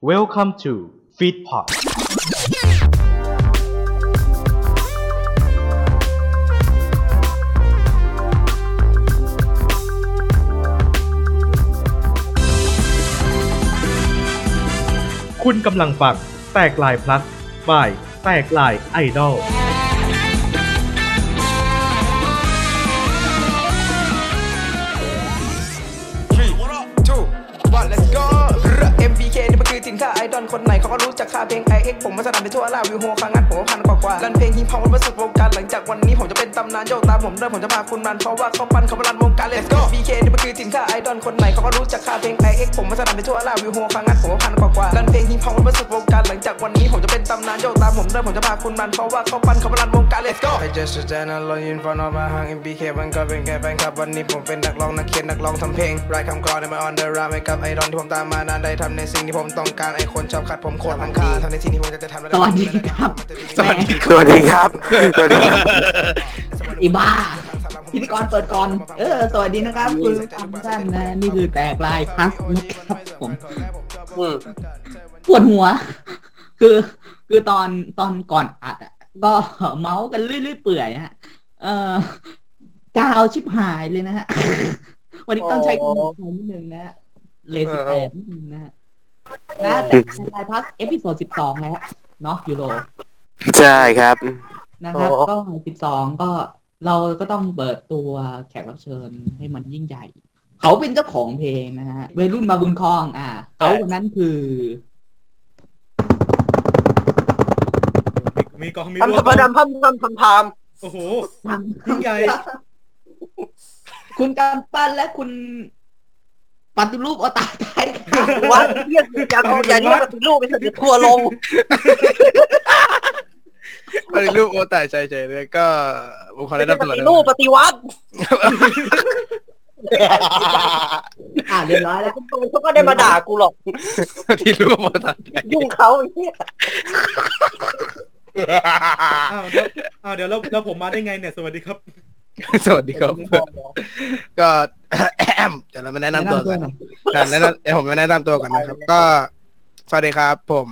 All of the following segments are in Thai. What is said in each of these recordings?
Welcome to Feedpot คุณกำลังฟังแตกลายพลัสบายแตกลายไอดอล ไอดอลคนไหนเขาก็รู้จักข้าเพลง IX ผมมาสนานไปทั่วลาวิวโฮครั้งนั้นผมพันกว่ากว่ารันเพลงฮิปฮอปมันประสบวงการหลังจากวันนี้ผมจะเป็นตำนานโยกตามผมเริ่มผมจะพาคุณมันเพราะว่าเขาปั้นเขามารันวงการ let's go MPK นี่มันคือถิ่นข้าไอดอลคนไหนเขาก็รู้จักข้าเพลง IX ผมมาสนานไปทั่วลาวิวโฮครั้งนั้นผมพันกว่ากว่ารันเพลงฮิปฮอปมันประสบวงการหลังจากวันนี้ผมจะเป็นตำนานโยกตามผมเริ่มผมจะพาคุณมันเพราะว่าเขาปั้นเขามารันวงการ let's go I just stand alone in front of my hang MPK มันก็เป็นแค่แฟนคลับวันนี้ผมเป็นนักร้องนักเขียนนักร้องทำเพลงรายคำกรอนในมา on the run ให้กับไอดอลที่ผมตามมานานได้ทำในสิ่งที่ผมต้องการไอคนชอบขัดผมโคตรพังคาทำในสิ่งที่ผมจะทำสวัสดีครับสวัสดีสวัสดีครับสวัสดีครับอีบ้าพิธีกรเปิดก่อน เออ สวัสดีนะครับคุณผู้ฟังทุกท่านนะ นี่คือแตกลายพัสนะครับผมอืมปวดหัว คือ คือตอนตอนก่อนอัดอะก็เมาส์กันเรื่อยๆเปื่อยฮะ เออกาวชิบหายเลยนะฮะ วันนี้ต้องใช้กำลังใจนิดนึงนะฮะเลสิแปดนิดนึงนะฮะ นะแต่แตกลายพัสเอพิโซดสิบสองแล้วเนาะยูโรใช่ครับนะครับโอ้ก็สิบสองก็เราก็ต้องเปิดตัวแขกรับเชิญให้มันยิ่งใหญ่ เขาเป็นเจ้าของเพลงนะฮะวัยรุ่นมาบุญคลอง อ่าเขาคนนั้นคือมีกองมีพัมรวพัมมพัมพัมพัมพัมพัมโอ้โหยิ่งใหญ่ คุณการปั้นและคุณ ปฏิรูปเอาตายตายวัดเรียกอย่าเอาอย่าเรียกปฏิรูปไปเถอะเดี๋ยวทัวร์ลงปฏิรูปโอแต่ใจใจเลยก็ผมขอไม่แนะใช่นำปตัวฏินะรูปปฏิวัติอ่าเรียบร้อยแล้วเขาก็ได้มาด่ากูหรอกปฏิรูปโอแต่ใจยุ่งเขาไอ้เหี้ยอ้าวเดี๋ยวอ้าวเดี๋ยวแล้วแล้วผมมาได้ไงเนี่ยสวัสดีครับ สวัสดีครับ ก็เดี๋ยวเรามาแนะนำตัวกันหน่อยอะแนะนำเดี๋ยวผมมาแนะนำตัวก่อนนะครับ ก็สวัสดีครับ ผม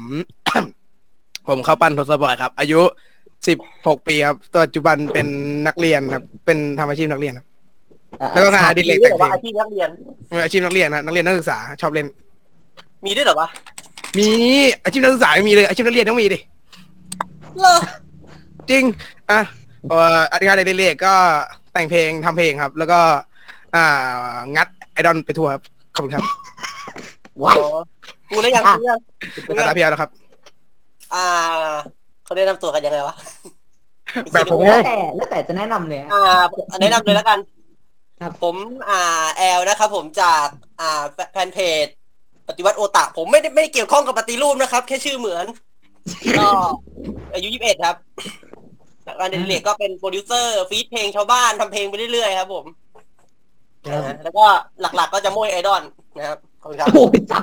ผมเข้าปั้นทศบอยครับ อายุสิบหกปีครับปัจจุบันเป็นนักเรียนครับ เป็นทำอาชีพนักเรียนครับแล้วก็งานอดิเรกมีแต่ด้วยงเหรอเพลงวะอาชีพนักเรียนอาชีพนักเรียนนะนักเรียนนักศึกษา ชอบเล่น มีด้วยเหรอวะมีอาชีพนักศึกษาไม่มีเลยอาชีพนักเรียนต้องมีดิเหรอจริง อะ เอ่ออธิการเด็กๆก็แต่งเพลงทำเพลงครับ แล้วก็ อ่า งัดไอดอลไปทัวร์ครับขอบคุณครับว้าวกูได้ยังกูได้ยังอาตาเพียวแล้วครับ อ่าเขาได้นำตัวกันยังไงวะ แบบผม แล้วแต่แล้วแต่จะแนะนำเลยฮะอ่าแนะนำเลยแล้วกัน ครับ ผมอ่าแอลนะครับผมจากอ่าแฟนเพจ ปฏิวัติโอตะ ผมไม่ได้ไม่ได้เกี่ยวข้องกับปฏิรูปนะครับ แค่ชื่อเหมือน ก็อายุยี่สิบเอ็ดครับ งานเดลิเรกก็เป็นโปรดิวเซอร์ฟีดเพลงชาวบ้านทำเพลงไปเรื่อยๆครับ ผมอ่าแล้วก็หลักๆก็จะโมยไอดอลนะครับขอบคุณครับโอ้ยจับ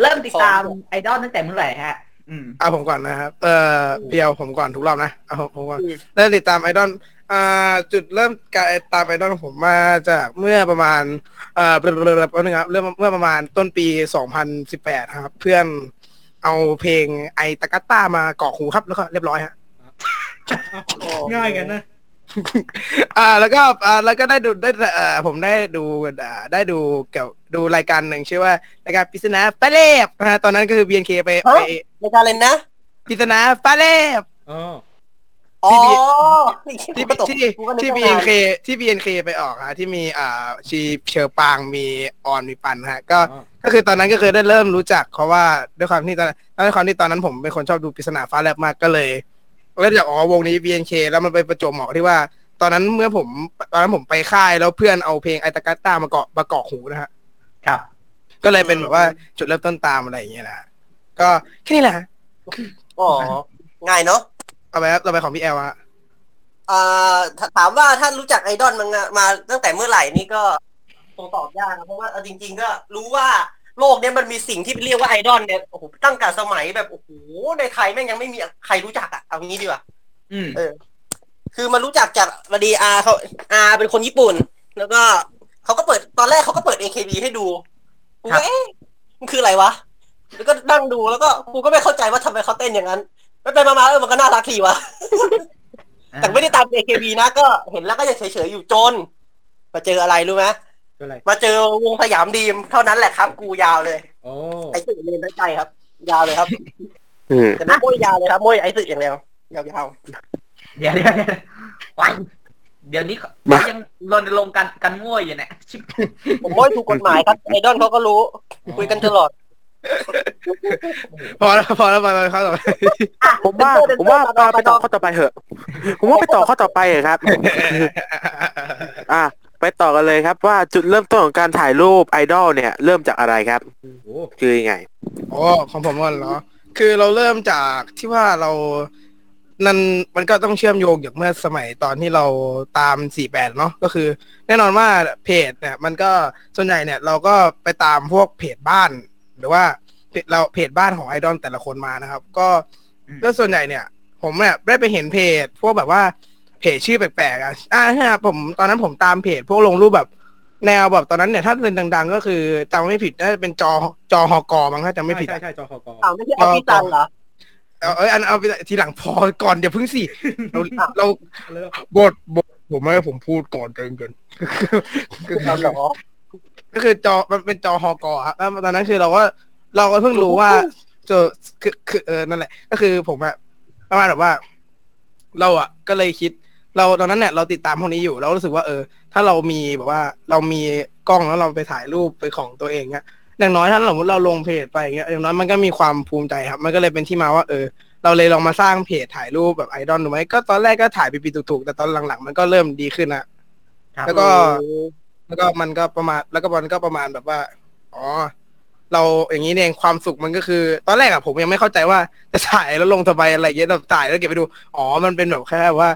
เริ่มติดตามไอดอลตั้งแต่เมื่อไหร่ฮะอืมเอาผมก่อนนะครับ เอ่อเพียวผมก่อนทุกรอบนะเอาผมผมก่อนอืมเริ่มติดตามไอดอลอ่าจุดเริ่มการตามไอดอลของผมมาจากเมื่อประมาณเอ่อเบลอๆๆแป๊บนึงครับเริ่มเมื่อประมาณต้นปี 2018 ครับ เพื่อนเอาเพลงไอตะกัตต้ามากรอกหูครับแล้วก็เรียบร้อยฮะ ง่ายกันนะ อ่า แล้วก็อ่าแล้วก็ได้ดูได้เอ่อผมได้ดูอ่าได้ดูเกี่ยวดูรายการหนึ่งชื่อว่ารายการปริศนาฟ้าแลบนะฮะตอนนั้นก็คือ BNK ไปไปฮะในการเล่นนะปริศนาฟ้าแลบอ๋ออ๋อที่กูก็ตกที่กูก็นึกที่ตั้งนาน BNK ที่ BNK ไปออกฮะที่มีอ่าชีเชอร์ปางมีออนมีปันฮะ ก็อ๋อก็คือตอนนั้นก็คือได้เริ่มรู้จักเพราะว่าด้วยความที่ตอนด้วยความที่ตอนนั้นผมเป็นคนชอบดูปริศนาฟ้าแลบมากก็เลยก็ เลยจากอ๋อวงนี้ BNK แล้วมันไปประจวบเหมาะที่ว่า ตอนนั้นเมื่อผม ตอนนั้นผมไปค่ายแล้วเพื่อนเอาเพลงไอตากาต้ามาเกาะมาเกาะหูนะฮะครับ ก็เลยเป็นแบบว่าจุดเริ่มต้นตามอะไรอย่างเงี้ยนะก็แค่นี้แหละฮะอ๋อง่ายเนาะเอาไปครับเราไปของพี่แอลฮะอ่าถ้าถามว่าท่านรู้จักไอดอลมามาตั้งแต่เมื่อไหร่นี่ก็คงตอบยากนะเพราะว่าเอาจริง ๆ ก็รู้ว่า โลกเนี้ยมันมีสิ่งที่เรียกว่าไอดอลเนี่ยโอ้โหตั้งแต่สมัยแบบโอ้โหในไทยแม่งยังไม่มีใครรู้จักอะเอางี้ดีกว่าอืมเออ คือมารู้จักจากวดีอาเขาอาเป็นคนญี่ปุ่น แล้วก็เขาก็เปิดตอนแรกเขาก็เปิด AKB ให้ดูกูครับว่าเอ๊ะมันคืออะไรวะ แล้วก็นั่งดูแล้วก็กูก็ไม่เข้าใจว่าทำไมเขาเต้นอย่างนั้นไปไปมาๆเออมันก็น่ารักทีว่ะแต่ไม่ได้ตาม AKB นะก็เห็นแล้วก็ยังเฉยๆอยู่จนมาเจออะไรรู้ไหมก็ อะไรมาเจอวงสยามดีมเท่านั้นแหละครับ กูยาวเลยโอ้ไอ้สึกเรียนตั้งใจครับ ยาวเลยครับอืมแต่ไม่โม้ยยาวเลยครับโม้ยไอ้สึกอย่างเดียวยาวเดี๋ยวเดี๋ยวเดี๋ยววันเดี๋ยวนี้เขามายังรณรงค์กันกันง่วยอยู่เนี่ยชิบๆผมโม้ยถูกกฎหมายครับไอดอลเขาก็รู้ คุยกันตลอด พอแล้วพอแล้วไปไปเข้าต่อไปผมว่าเซ็นเซอร์ผมว่าเซ็นเซอร์ไปต่อข้อต่อไปเถอะ ผมว่าไปต่อข้อต่อไปเถอะครับ อะ ไปต่อกันเลยครับว่าจุดเริ่มต้นของการถ่ายรูปไอดอลเนี่ยเริ่มจากอะไรครับโอ้คือยังไงอ๋อของผมก่อนเหรอ คือเราเริ่มจากที่ว่าเรานั่นมันก็ต้องเชื่อมโยงจากเมื่อสมัยตอนที่เราตาม 48 เนาะก็คือ แน่นอนว่าเพจเนี่ย มันก็ส่วนใหญ่เนี่ย เราก็ไปตามพวกเพจบ้าน หรือว่าเพจเราเพจบ้านของไอดอลแต่ละคนมานะครับ ก็แล้วส่วนใหญ่เนี่ย ผมเนี่ยได้ไปเห็นเพจ พวกแบบว่า เพจชื่อแปลกๆอะอ่าใช่ครับผมตอนนั้นผมตามเพจ พวกลงรูปแบบ แนวแบบตอนนั้นเนี่ยถ้าเป็นดัง ๆ ก็คือจำไม่ผิดน่าจะเป็นจอจอฮอกอมั้งถ้าจำไม่ผิดใช่อะใช่จอคอกออ้าวไม่ใช่เอาพี่จังเหรอเอาเอ้ยอันเอาไปทีหลังพอก่อนเดี๋ยวพึ่งสิเราเราแล้วบทบทผมไม่ให้ผมพูดก่อนเกินเกินก็เอาเหรอก็คือจอมันเป็นจอฮอกอครับแล้วตอนนั้นคือเราก็เราก็เพิ่งรู้ว่าเจอคือคือเออนั่นแหละ ก็คือผมอะประมาณแบบว่า เราอะก็เลยคิด เราตอนนั้นเนี่ยเราติดตามพวกนี้อยู่เรารู้สึกว่าเออ ถ้าเรามีแบบว่าเรามีกล้องแล้วเราไปถ่ายรูปไปของตัวเองเนี่ยอย่างน้อยถ้าสมมติเราลงเพจไปอย่างเงี้ยอย่างน้อยมันก็มีความภูมิใจครับ มันก็เลยเป็นที่มาว่าเออ เราเลยลองมาสร้างเพจถ่ายรูปแบบไอดอลดูไหมก็ตอนแรกก็ถ่ายปีๆถูกๆแต่ตอนหลังๆ มันก็เริ่มดีขึ้นนะครับแล้วก็แล้วก็มันก็ประมาณแล้วก็มันก็ประมาณแบบว่าอ๋อเราอย่างนี้เนี่ยเองความสุขมันก็คือ ตอนแรกอะผมยังไม่เข้าใจว่าจะถ่ายแล้วลงทำไมอะไรเงี้ยแบบถ่ายแล้วเก็บไปดู อ๋อมันเป็นแบบแค่ว่า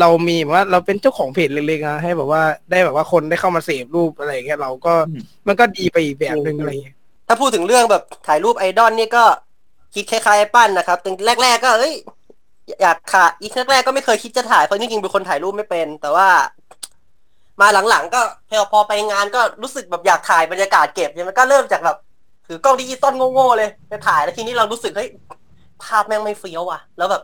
เรามีแบบว่าเราเป็นเจ้าของเพจเล็กๆนะให้แบบว่าได้แบบว่าคนได้เข้ามาเสพรูปอะไรอย่างเงี้ยเราก็อืมมันก็ดีไปอีกแบบหนึ่งอะไรอย่างเงี้ยถ้าพูดถึงเรื่องแบบถ่ายรูปไอดอลนี่ก็คิดคล้ายๆไอ้ปั้นนะครับแต่แรก ๆ ก็เอ้ยอยากถ่ายอีกแรกๆก็ไม่เคยคิดจะถ่ายเพราะจริงๆเป็นคนถ่ายรูปไม่เป็น แต่ว่า มาหลังๆ ก็พอพอไปงานก็รู้สึกแบบอยากถ่ายบรรยากาศเก็บเนี่ยมันก็เริ่มจากแบบถือกล้องดิจิตอลโง่ๆเลยไปถ่ายแล้วทีนี้เรารู้สึกเฮ้ยภาพแม่งไม่เฟี้ยวว่ะ แล้วแบบ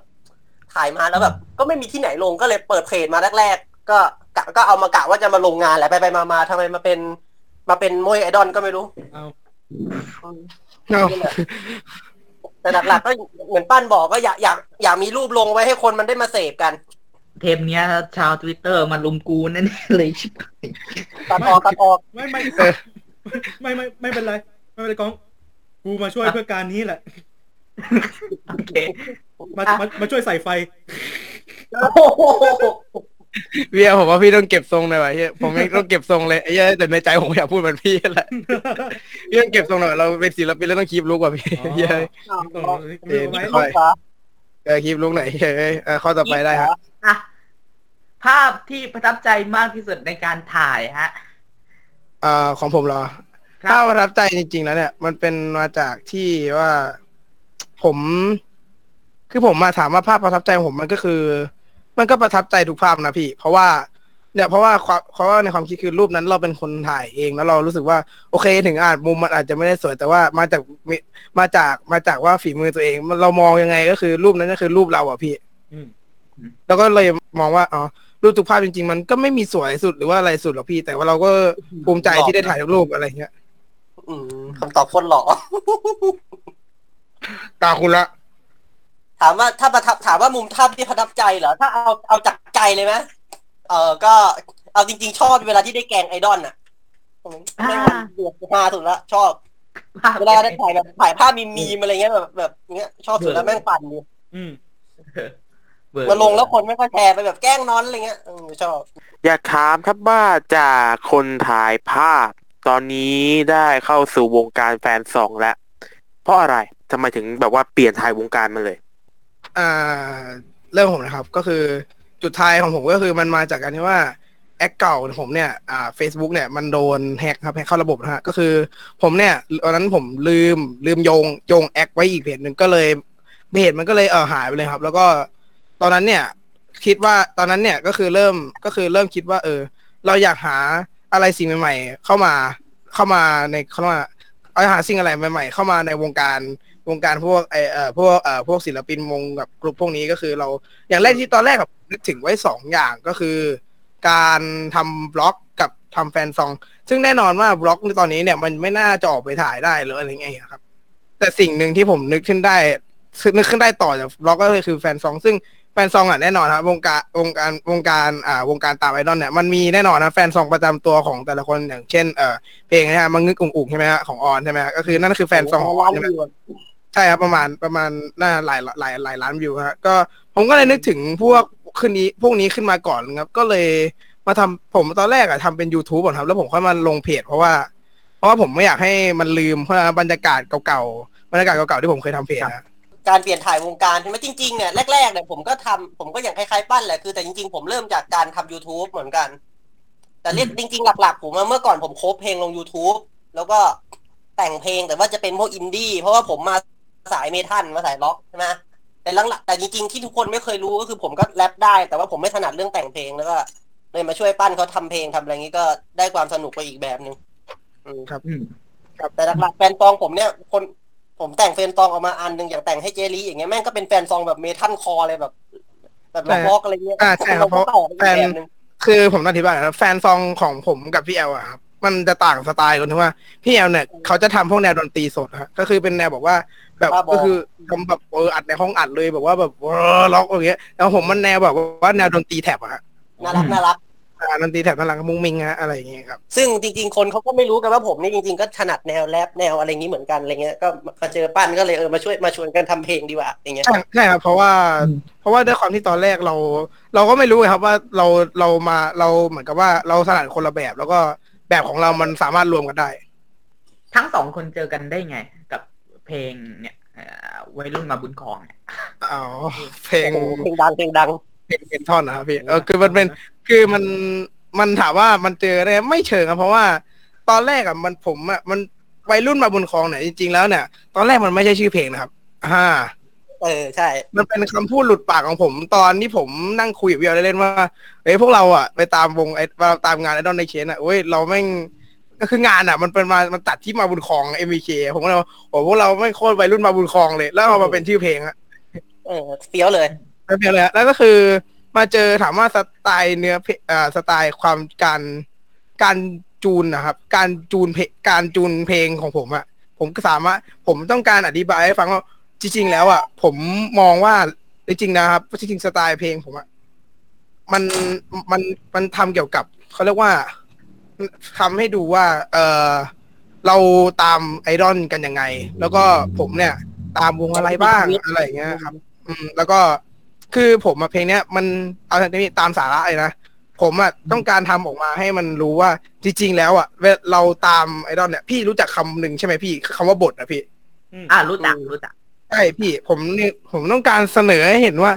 ถ่ายมาแล้วแบบ ก็ไม่มีที่ไหนลงก็เลยเปิดเพจมาแรก ๆ ก็กะก็เอามากะว่าจะมาลงงานแหละไปไปๆมาๆทำไมมาเป็น มาเป็นมวยไอดอลก็ไม่รู้เอาเนาะแต่หลักๆก็เหมือนปั้นบอกก็อยากอยากอยากมีรูปลงไว้ให้คนมันได้มาเสพกัน เทปเนี้ย ชาวทวิตเตอร์มารุมกูแน่ๆเลยชิบหายตัดออกตัดออก ไม่ไม่ไม่ไม่ไม่เป็นไร ไม่เป็นไรก้อง กูมาช่วยเพื่อการนี้แหละ โอเค มามามาช่วยใส่ไฟเบียร์ผมว่าพี่ต้องเก็บทรงหน่อยว่ะเฮียผมยังต้องเก็บทรงเลยไอ้เหี้ยแต่ในใจผมอยากพูดเหมือนพี่แหละพี่ต้องเก็บทรงหน่อยเราเป็นศิลปินแล้วต้องคีบลุกว่าพี่อ๋อเฮียต้องเอ๊ะไม่ไม่ค่ค่ออยยเออคีบลุกหน่อยเฮ้ยเออข้อต่อไปได้ฮะอะภาพที่ประทับใจมากที่สุดในการถ่ายฮะ อ่าของผมเหรอครับ ถ้าประทับใจจริง ๆ แล้วเนี่ย มันเป็นมาจากที่ว่า ผม คือผมมาถามว่าภาพประทับใจของผมมันก็คือ มันก็ประทับใจทุกภาพนะพี่ เพราะว่าเนี่ยเพราะว่าความเพราะว่าในความคิดคือรูปนั้นเราเป็นคนถ่ายเองแล้วเรารู้สึกว่าโอเคถึงอาจมุมมันอาจจะไม่ได้สวย แต่ว่ามาจากมิมาจากมาจากว่าฝีมือตัวเองมันเรามองยังไงก็คือรูปนั้นก็คือรูปเราอะพี่อืมแล้วก็เลยมองว่าอ๋อรูปทุกภาพจริง ๆ มันก็ไม่มีสวยสุดหรือว่าอะไรสุดหรอกพี่ แต่ว่าเราก็ภูมิใจที่ได้ถ่ายรูปอะไรเงี้ยอืมคำตอบคนหล่อตาคุณละ ถามว่าถ้าประทับถามว่ามุมทับที่ประทับใจเหรอ ถ้าเอาเอาจากใจเลยไหมเออก็เอาจริง ๆ ชอบเวลาที่ได้แกงไอดอลน่ะแม่งมันเดือดฮาสุดละชอบภาพเวลาได้ถ่ายแบบถ่ายภาพมีมีมอะไรเงี้ยแบบแบบเงี้ยชอบสุดแล้วแม่งปั่นดีอืมเบื่อมาลงแล้วคนไม่ค่อยแชร์ไปแบบแกล้งนอนอะไรเงี้ยอืมชอบ อยากถามครับว่าจากคนถ่ายภาพ ตอนนี้ได้เข้าสู่วงการแฟนซองแล้ว เพราะอะไรทำไมถึงแบบว่าเปลี่ยนถ่ายวงการมาเลย อ่าเรื่องผมนะครับ ก็คือจุดท้ายของผมก็คือมันมาจากการที่ว่าแอคเก่าของผมเนี่ยอ่า Facebook เนี่ยมันโดนแฮกครับแฮกเข้าระบบนะฮะก็คือผมเนี่ยตอนนั้นผมลืมลืมโยงโยงแอคไว้อีกเพจหนึ่งก็เลยเพจมันก็เลยเออหายไปเลยครับ แล้วก็ตอนนั้นเนี่ย คิดว่าตอนนั้นเนี่ยก็คือเริ่มก็คือเริ่มคิดว่า เออ เราอยากหาอะไรสิ่งใหม่ ๆ เข้ามาเข้ามาในเข้ามาเอาหาสิ่งอะไรใหม่ ๆ เข้ามาในวงการ วงการพวกไอเอ่อพวกเอ่อพวกศิลปินวงกับกลุ่มพวกนี้ก็คือเราอย่างแรกที่ตอนแรกกับนึกถึงไว้สองอย่างก็คือ การทำบล็อกกับทำแฟนซอง ซึ่งแน่นอนว่าบล็อกในตอนนี้เนี่ยมันไม่น่าจะออกไปถ่ายได้หรืออะไรเงี้ยครับ แต่สิ่งหนึ่งที่ผมนึกขึ้นได้นึกขึ้นได้ต่อจากบล็อกก็คือแฟนซอง ซึ่งแฟนซองอะแน่นอนครับวงการวงการวงการอ่าวงการตามไอดอลเนี่ยมันมีแน่นอนนะแฟนซองประจำตัวของแต่ละคนอย่างเช่นเอ่อเพลงนะฮะมังงึกอุ๋งอุ๋งใช่ไหมฮะของออนใช่ไหมฮะก็คือนั่นคือแฟนซองของออนใช่ไหม ใช่ครับประมาณประมาณน่าหลายหลายหลายล้านวิวฮะก็ผมก็เลยนึกถึงพวกคืนนี้พวกนี้ขึ้นมาก่อนครับ ก็เลยมาทำผมตอนแรกอะทำเป็น YouTube ก่อนครับ แล้วผมค่อยมาลงเพจเพราะว่า เพราะว่าผมไม่อยากให้มันลืมเพราะว่าบรรยากาศเก่าๆบรรยากาศเก่าๆที่ผมเคยทำเพจนะการเปลี่ยนถ่ายวงการใช่ไหมจริงๆเนี่ยแรกๆเนี่ยผมก็ทำผมก็อย่างคล้ายๆปั้นแหละคือแต่จริงๆผมเริ่มจากการทำ YouTube เหมือนกัน แต่เรียกจริง ๆ หลักๆ ผมอะเมื่อก่อนผมโคฟเพลงลง YouTube แล้วก็แต่งเพลงแต่ว่าจะเป็นพวกอินดี้เพราะว่าผมมา สายเมทัลมาสายล็อกใช่ไหมแต่หลังๆแต่จริงๆที่ทุกคนไม่เคยรู้ก็คือผมก็แรปได้ แต่ว่าผมไม่ถนัดเรื่องแต่งเพลงแล้วก็เลยมาช่วยปั้นเขาทำเพลงทำอะไรอย่างนี้ก็ได้ความสนุกไปอีกแบบหนึ่งอืมอืมแต่หลักๆแฟนซองผมเนี่ย คนผมแต่งแฟนซองออกมาอันหนึ่งอย่างแต่งให้เจลีอย่างเงี้ยแม่งก็เป็นแฟนซองแบบเมทัลคอเลยแบบ แบบล็อกๆอะไรเงี้ยอ่าใช่ครับเพราะต่อไปอีกแฟนแบบหนึงคือผมต้องอธิบายนะครับแฟนซองของผมกับพี่แอลอะครับมันจะต่างสไตล์กันที่ว่าพี่แอลเนี่ยเขาจะทำพวกแนวดนตรีสดฮะก็คือเป็นแนวแบบว่า แบบก็คือทำแบบเอออัดในห้องอัดเลยแบบว่าแบบเออล็อกอย่างเงี้ยแล้วผมมันแนวแบบว่าแนวดนตรีแท็บอะฮะน่ารักน่ารักอ่าดนตรีแท็บน่ารักมุ้งมิงฮะอะไรอย่างเงี้ยครับ ซึ่งจริงๆ คนเขาก็ไม่รู้กันว่าผมนี่จริงๆ ก็ถนัดแนวแรปแนวอะไรอย่างนี้เหมือนกันอะไรเงี้ย ก็มาเจอปั้นก็เลยเออมาช่วยมาชวนกันทำเพลงดีกว่าอย่างเงี้ย ใช่ใช่ครับเพราะว่าอืมเพราะว่าด้วยความที่ตอนแรกเรา เราก็ไม่รู้ไงครับว่าเราเรามาเราเหมือนกับว่าเราถนัดคนละแบบ แล้วก็แบบของเรามันสามารถรวมกันได้ ทั้งสองคนเจอกันได้ไงกับ เพลงเนี่ยเอ่อวัยรุ่นมาบุญครองเนี่ยอ๋อเพลงโอ้โหเพลงดังเพลงดังเพลงเป็นท่อนนะครับพี่เออคือมันเป็นคือมันมันถามว่ามันเจอได้ไหมไม่เชิงครับเพราะว่าตอนแรกอะมันผมอะมันวัยรุ่นมาบุญครองเนี่ยจริงๆแล้วเนี่ย ตอนแรกมันไม่ใช่ชื่อเพลงนะครับอ่าเออใช่ มันเป็นคำพูดหลุดปากของผม ตอนที่ผมนั่งคุยกับพี่เอาเล่นๆว่าเฮ้ยพวกเราอะไปตามวงไอ้ตามงานไอดอลในเชนอะเว้ยเราแม่ง ก็คืองานอะ มันเป็นมามันจัดที่มาบุญครอง MBK ผมก็เลยว่าโอ้พวกเราแม่งโคตรวัยรุ่นมาบุญครองเลย แล้วเอามาเป็นชื่อเพลงอะเออเฟี้ยวเลยไม่เป็นไรฮะแล้วก็คือมาเจอถามว่าสไตล์เนื้อเพลงอ่าสไตล์ความการการจูนนะครับ การจูนเพลงการจูนเพลงของผมอะผมก็สามารถผมต้องการอธิบายให้ฟังว่าจริง ๆ แล้วอะผมมองว่าจริงๆนะครับจริงๆสไตล์เพลงผมอะมันมันมันทำเกี่ยวกับเขาเรียกว่า ทำให้ดูว่า เออเราตามไอดอลกันยังไง แล้วก็ผมเนี่ย ตามวงอะไรบ้างอะไรอย่างเงี้ยครับ อืม แล้วก็คือผมอะเพลงเนี้ยมันเอาจากนี้ตามสาระเลยนะผมอะต้องการทำออกมาให้มันรู้ว่าจริง ๆ แล้วอะเวลาเราตามไอดอลเนี่ยพี่รู้จักคำหนึ่งใช่ไหมพี่คำว่าบทนะพี่อ่ารู้จักรู้จักใช่พี่ ผมนี่ผมต้องการเสนอให้เห็นว่า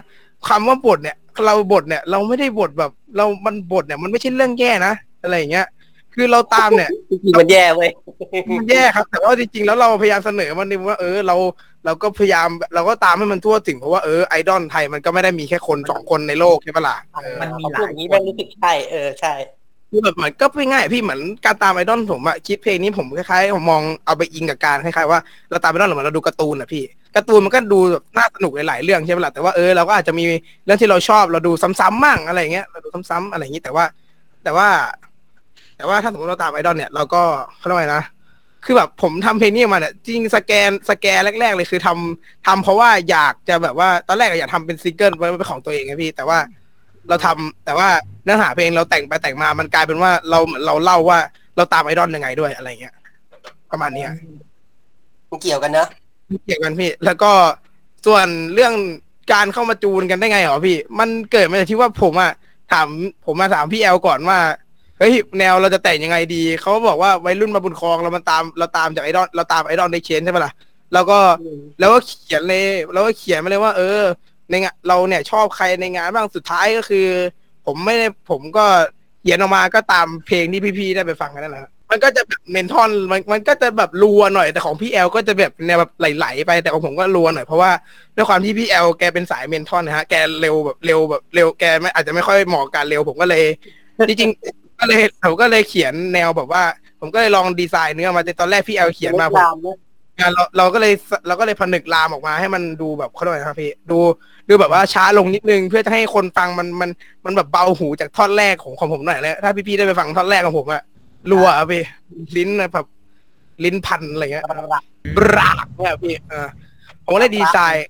คำว่าบทเนี่ย เราบทเนี่ย เราไม่ได้บทแบบ เรามันบทเนี่ย มันไม่ใช่เรื่องแย่นะอะไรอย่างเงี้ย คือเราตามเนี่ยจริงๆมันแย่เว้ยมันแย่ครับ แต่ว่าจริงๆแล้วเราพยายามเสนอมันนี่ว่าเออเราเราก็พยายามเราก็ตามให้มันทั่วถึงเพราะว่าเออไอดอลไทยมันก็ไม่ได้มีแค่คนสองคนในโลกใช่ปะล่ะเออมันมีเขาหพูลาดยอย่างนี้คแม่นงรู้สึกใช่เออใช่คือแบบเหมือนก็ไม่ง่ายพี่เหมือนการตามไอดอลผมอะคิดเพลงนี้ผมคล้ายๆผมมองเอาไปอิงกับการคล้ายๆว่าเราตามไอดอลเหมือนเราดูการ์ตูนอะพี่การ์ตูนมันก็ดูแบบน่าสนุกหลายๆเรื่องใช่ปะล่ะแต่ว่าเออเราก็อาจจะมีเรื่องที่เราชอบเราดูซ้ำๆมั่งอะไรอย่างเงี้ยเราดูซ้ำๆอะไรอย่างงี้แต่ว่า แต่ว่า แต่ว่าถ้าสมมติเราตามไอดอลเนี่ยเราก็เขาเรียกว่าไงนะคือแบบผมทำเพลงนี้ออกมาเนี่ยจริงสแกนสแกนแรก ๆ เลยคือทำทำเพราะว่าอยากจะแบบว่าตอนแรกอะอยากทำเป็นซิงเกิลไว้เป็นของตัวเองไงพี่ แต่ว่าเราทำแต่ว่าเนื้อหาเพลงเราแต่งไปแต่งมามันกลายเป็นว่าเราเหมือนเราเล่าว่าเราตามไอดอลยังไงด้วยอะไรเงี้ยประมาณเนี้ยมันเกี่ยวกันนะเกี่ยวกันพี่ แล้วก็ส่วนเรื่องการเข้ามาจูนกันได้ไงเหรอพี่ มันเกิดมาจากที่ว่าผมอะถามผมมาถามพี่แอลก่อนว่า เฮ้ยแนวเราจะแต่งยังไงดี เขาบอกว่าวัยรุ่นมาบุญครองเรามันตามเราตามจากไอดอลเราตามไอดอลในเชนใช่ปะล่ะแล้วก็แล้วก็เขียนเลยแล้วก็เขียนมาเลยว่า เออ ในงานเราเนี่ยชอบใครในงานบ้างสุดท้ายก็คือ ผมไม่ได้ผมก็เขียนออกมาก็ตามเพลงที่พี่ๆได้ไปฟังกันนั่นแหละครับมันก็จะแบบเมนทอนมันมันก็จะแบบรัวหน่อยแต่ของพี่แอลก็จะแบบแนวแบบไหลๆไปแต่ของผมก็รัวหน่อยเพราะว่าด้วยความที่พี่แอลแกเป็นสายเมนทอนนะฮะแกเร็วแบบเร็วแบบเร็วแกไม่อาจจะไม่ค่อยเหมาะกับการเร็วผมก็เลยจริงๆ ก็เลยผมก็เลยเขียนแนวแบบว่า ผมก็เลยลองดีไซน์เนื้อมาแต่ตอนแรกพี่แอลเขียนมาผมตามนะงานเราเราก็เลยเราก็เลยผนึกรามออกมาให้มันดูแบบเขาเรียกว่าไงครับพี่ดูดูแบบว่าช้าลงนิดนึงเพื่อจะให้คนฟังมันมันมันแบบเบาหูจากท่อนแรกของของผมหน่อยแล้วถ้าพี่ๆได้ไปฟังท่อนแรกของผมอะรัวอะพี่ลิ้นอะแบบลิ้นพันอะไรเงี้ยบรากเนี่ยพี่เออผมก็เลยดีไซน์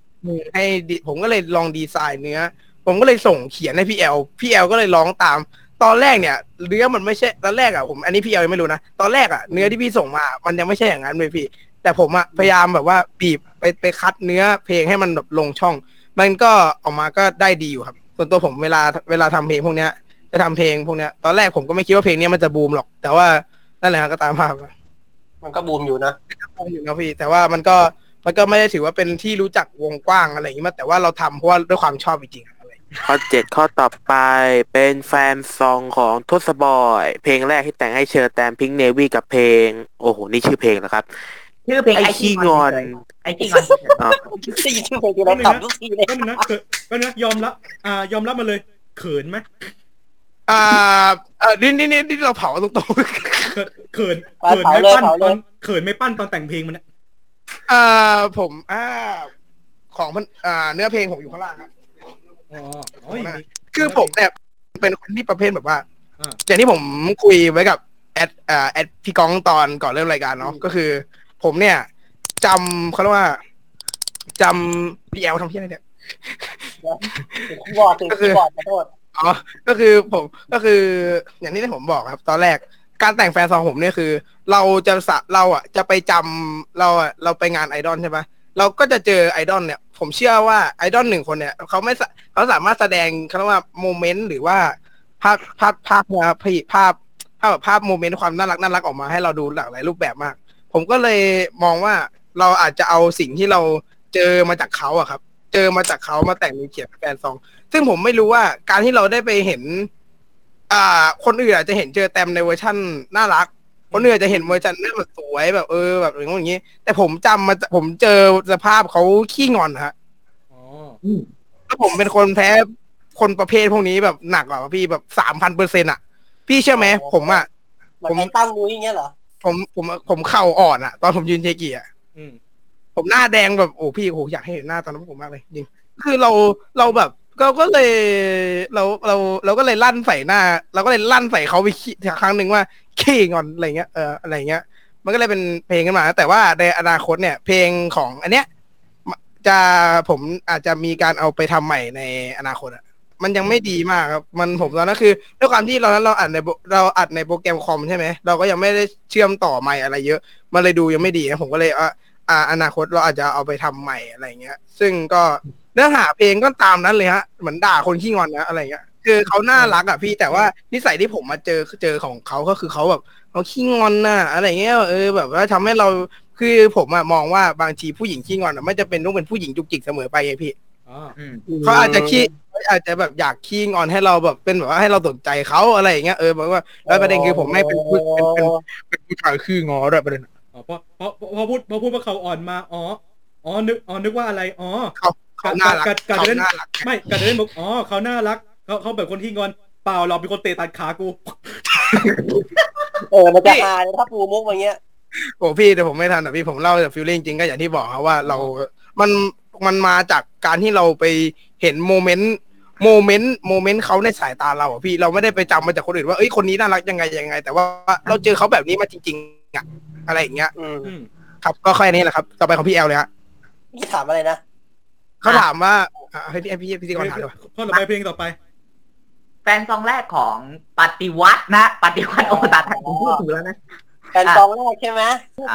ให้ดีผมก็เลยลองดีไซน์เนื้อ ผมก็เลยส่งเขียนให้พี่แอลพี่แอลก็เลยร้องตาม ตอนแรกเนี่ยเนื้อมันไม่ใช่ตอนแรกอะผมอันนี้พี่แอลยังไม่รู้นะตอนแรกอะเนื้อที่พี่ส่งมา มันยังไม่ใช่อย่างนั้นเลยพี่ แต่ผมอะพยายามแบบว่าบีบไปไปคัดเนื้อเพลงให้มันแบบลงช่อง มันก็ออกมาก็ได้ดีอยู่ครับ ส่วนตัวผมเวลาเวลาทำเพลงพวกเนี้ยจะทำเพลงพวกเนี้ย ตอนแรกผมก็ไม่คิดว่าเพลงเนี้ยมันจะบูมหรอก แต่ว่านั่นแหละครับก็ตามภาพอะมันก็บูมอยู่นะบูมอยู่นะพี่ แต่ว่ามันก็มันก็ไม่ได้ถือว่าเป็นที่รู้จักวงกว้างอะไรอย่างนี้มาแต่ว่าเราทำเพราะว่าด้วยความชอบจริงๆ อะไรอย่างเงี้ยข้อเจ็ดข้อต่อไปเป็น fan song ของ TOSSABOY เพลงแรกที่แต่งให้เชอร์แตมพิงเนวี่กับเพลง โอ้โห นี่ชื่อเพลงนะครับ ชื่อเพลงไอ้ไอขี้ขี้งอน ไอขี้งอนเฉยอ๋อได้ยินชื่อเพลงทีไรขับทุกทีเลยก็นึงนะเขินก็นึงนะยอมรับอ่ายอมรับมาเลยเขินไหมอ่าเออนี่นี่นี่นี่เราเผาตรงเขินเขินเขินไม่ปั้นตอนเขินไม่ปั้นตอนแต่งเพลงมันเนี่ยๆอ่าผมอ่าของมันอ่าเนื้อเพลงผมอยู่ข้างล่างครับ อ๋อโอ้ยมีคือผมเนี่ยเป็นคนที่ประเภทแบบว่าอ่าอย่างที่ผมคุยไว้กับแอดอ่าแอดพี่ก้องตอนก่อนเริ่มรายการเนาะก็คือ ผมเนี่ยจำเขาเรียกว่าจำพี่แอลทำที่อะไรเนี่ยคีย์บอร์ดถึงคีย์บอร์ดขอโทษอ๋อก็คือผมก็คือ อย่างที่ผมบอกครับ ตอนแรกการแต่ง fan song ผมเนี่ยคือ เราจะสะเราอะจะไปจำเราอะเราไปงานไอดอลใช่ปะเราก็จะเจอไอดอลเนี่ย ผมเชื่อว่าไอดอลหนึ่งคนเนี่ยเขาไม่เขาสามารถแสดงเขาเรียกว่า moment หรือว่าภาพภาพภาพภาพภาพภาพแบบภาพ moment ความน่ารักน่ารักออกมาให้เราดูหลากหลายรูปแบบมาก ผมก็เลยมองว่าเราอาจจะเอาสิ่งที่เราเจอมาจากเขาอะครับ เจอมาจากเขามาแต่งเป็นเขียน fan song ซึ่งผมไม่รู้ว่าการที่เราได้ไปเห็น อ่า คนอื่นอาจจะเห็นเชอร์แตมในเวอร์ชั่นน่ารัก คนอื่นอาจจะเห็นเวอร์ชันน่าแบบสวยแบบเออแบบอย่างงี้อย่างงี้แต่ผมจำมาผมเจอสภาพเขาขี้งอนฮะ อ๋ออืมแล้วผมเป็นคนแพ้คนประเภทพวกนี้แบบหนักกว่าพี่แบบสามพันเปอร์เซ็นต์อะ พี่เชื่อไหมผมอะเหมือนไอ้ตั้งมุ้ยอย่างเงี้ยเหรอผมผมผมเข่าอ่อนอะ ตอนผมยืนเจกีอะอืมผมหน้าแดงแบบโอ้พี่โอ้อยากให้เห็นหน้าตอนนั้นผมมากเลยจริงคือเราเราแบบเราก็เลยเราเราเราก็เลยลั่นใส่หน้าเราก็เลยลั่นใส่เขาไปขี้ครั้งหนึ่งว่าขี้งอนอะไรเงี้ยเอออะไรเงี้ย มันก็เลยเป็นเพลงขึ้นมา แต่ว่าในอนาคตเนี่ย เพลงของอันเนี้ย จะผมอาจจะมีการเอาไปทำใหม่ในอนาคตอะมันยังไม่ดีมากครับ มันผมตอนนั้นคือด้วยความที่เรานั้นเราอัดในเราอัดในโปรแกรมคอมใช่ไหมเราก็ยังไม่ได้เชื่อมต่อใหม่อะไรเยอะมันเลยดูยังไม่ดีนะผมก็เลยอะอ่าอนาคตเราอาจจะเอาไปทำใหม่อะไรเงี้ย ซึ่งก็เนื้อหาเพลงก็ตามนั้นเลยฮะเหมือนด่าคนขี้งอนนะอะไรเงี้ยคือเขาน่ารักอะพี่แต่ว่านิสัยที่ผมมาเจอเจอของเขาก็คือเขาแบบเขาขี้งอนน่ะอะไรเงี้ยเออแบบว่าทำให้เรา คือผมอะมองว่าบางทีผู้หญิงขี้งอนอะไม่จะเป็นต้องเป็นผู้หญิงจุกจิกเสมอไปไงพี่อ๋ออืมเขาอาจจะขี้เขาอาจจะแบบอยากขี้งอนให้เราแบบเป็นแบบว่าให้เราสนใจเขาอะไรอย่างเงี้ยเออแบบว่าแล้วประเด็นคือผมไม่เป็นผู้เป็นเป็นเป็นผู้ชายขี้งอด้วยประเด็นอ๋อพอพอพอพูดพอพูดว่าเขาอ่อนมาอ๋ออ๋อนึกอ๋อนึกว่าอะไรอ๋อเขาเขาน่ารักกัดกัดเขาเล่นน่ารักไม่กัดเล่นบอกอ๋อเขาน่ารักเขาเขาแบบคนที่งอนเปล่าเราเป็นคนเตะตัดขากู เออมันจะฮาเลยถ้าปูมุกอย่างเงี้ย โอ้พี่แต่ผมไม่ทันอะพี่ผมเล่าแต่ feeling จริงก็อย่างที่บอกครับว่าเรา มันมันมาจากการที่เราไปเห็น moment moment moment เขาในสายตาเราอะพี่เราไม่ได้ไปจำมาจากคนอื่นว่าเอ้ยคนนี้น่ารักยังไงยังไง แต่ว่าเราเจอเขาแบบนี้มาจริงๆอะอะไรอย่างเงี้ยอืมอืมครับก็แค่นี้แหละครับ ต่อไปของพี่แอลเลยฮะพี่ถามอะไรนะเขาถามว่าอะให้พี่ให้พี่พี่ที่ก่อนถามดีกว่าข้อต่อไปเพลงต่อไป แฟนซองแรกของปฏิวัตินะ ปฏิวัติโอตาไทยผมพูดถูกแล้วนะ แฟนซองแรกใช่ไหม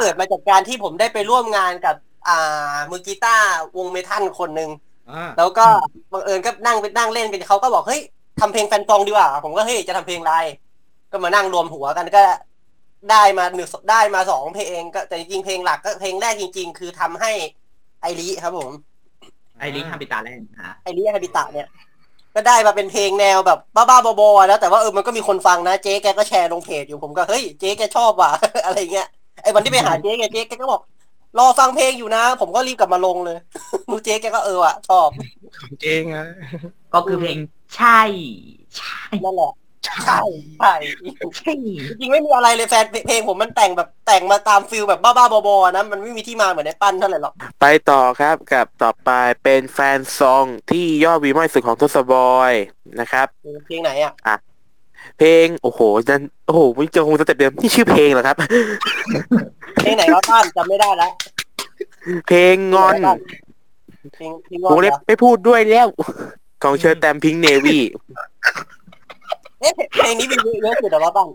เกิดมาจากการที่ผมได้ไปร่วมงานกับ อ่ามือกีตาร์วงเมทัลคนหนึ่งอ่าแล้วก็บังเอิญก็นั่งไปนั่งเล่นกันเขาก็บอกเฮ้ยทำเพลงแฟนซองดีกว่า ผมก็เฮ้ยจะทำเพลงอะไรก็มานั่งรวมหัวกันก็ได้มาหนึ่งได้มาสองเพลงก็แต่จริงๆเพลงหลักก็เพลงแรกจริง ๆ คือทำให้ไอริครับผมไอริคาปิตาแลนด์ฮะไอริฮาบิตะเนี่ย ก็ได้มาเป็นเพลงแนวแบบบ้าๆบอๆแล้วแต่ว่าเออมันก็มีคนฟังนะเจ๊แกก็แชร์ลงเพจอยู่ผมก็เฮ้ยเจ๊แกชอบว่ะ อะไรเงี้ยไอวันที่ไปหาเจ๊แกเจ๊แกก็บอก รอฟังเพลงอยู่นะ ผมก็รีบกลับมาลงเลยเจ๊แกก็เออว่ะชอบของเจ๊งนะก็คือเพลงใช่ ใช่นั่นแหละ ใช่ใช่จริงๆไม่มีอะไรเลยแฟนเพลงผมมันแต่งแบบแต่งมาตาม feel แบบบ้าๆบอๆนะ มันไม่มีที่มาเหมือนไอ้ปั้นเท่าไหร่หรอก ไปต่อครับกับต่อไปเป็นแฟนซองที่ยอดวิวมากที่สุดของทศบอยนะครับ เพลงไหนอะเพลง โอ้โหนั่นโอ้โหไม่เจอคงสเต็ปเดิมนี่ชื่อเพลงเหรอครับ เพลงไหนวะปั้นจำไม่ได้แล้วเพลงงอนเพลงเพลงงวองนเล็บเหรอไม่พูดด้วยแล้ว ของเชิญแตมพิงเนวี เอ๊ะเพลงนี้มีเยอะสุดเหรอวะปั้น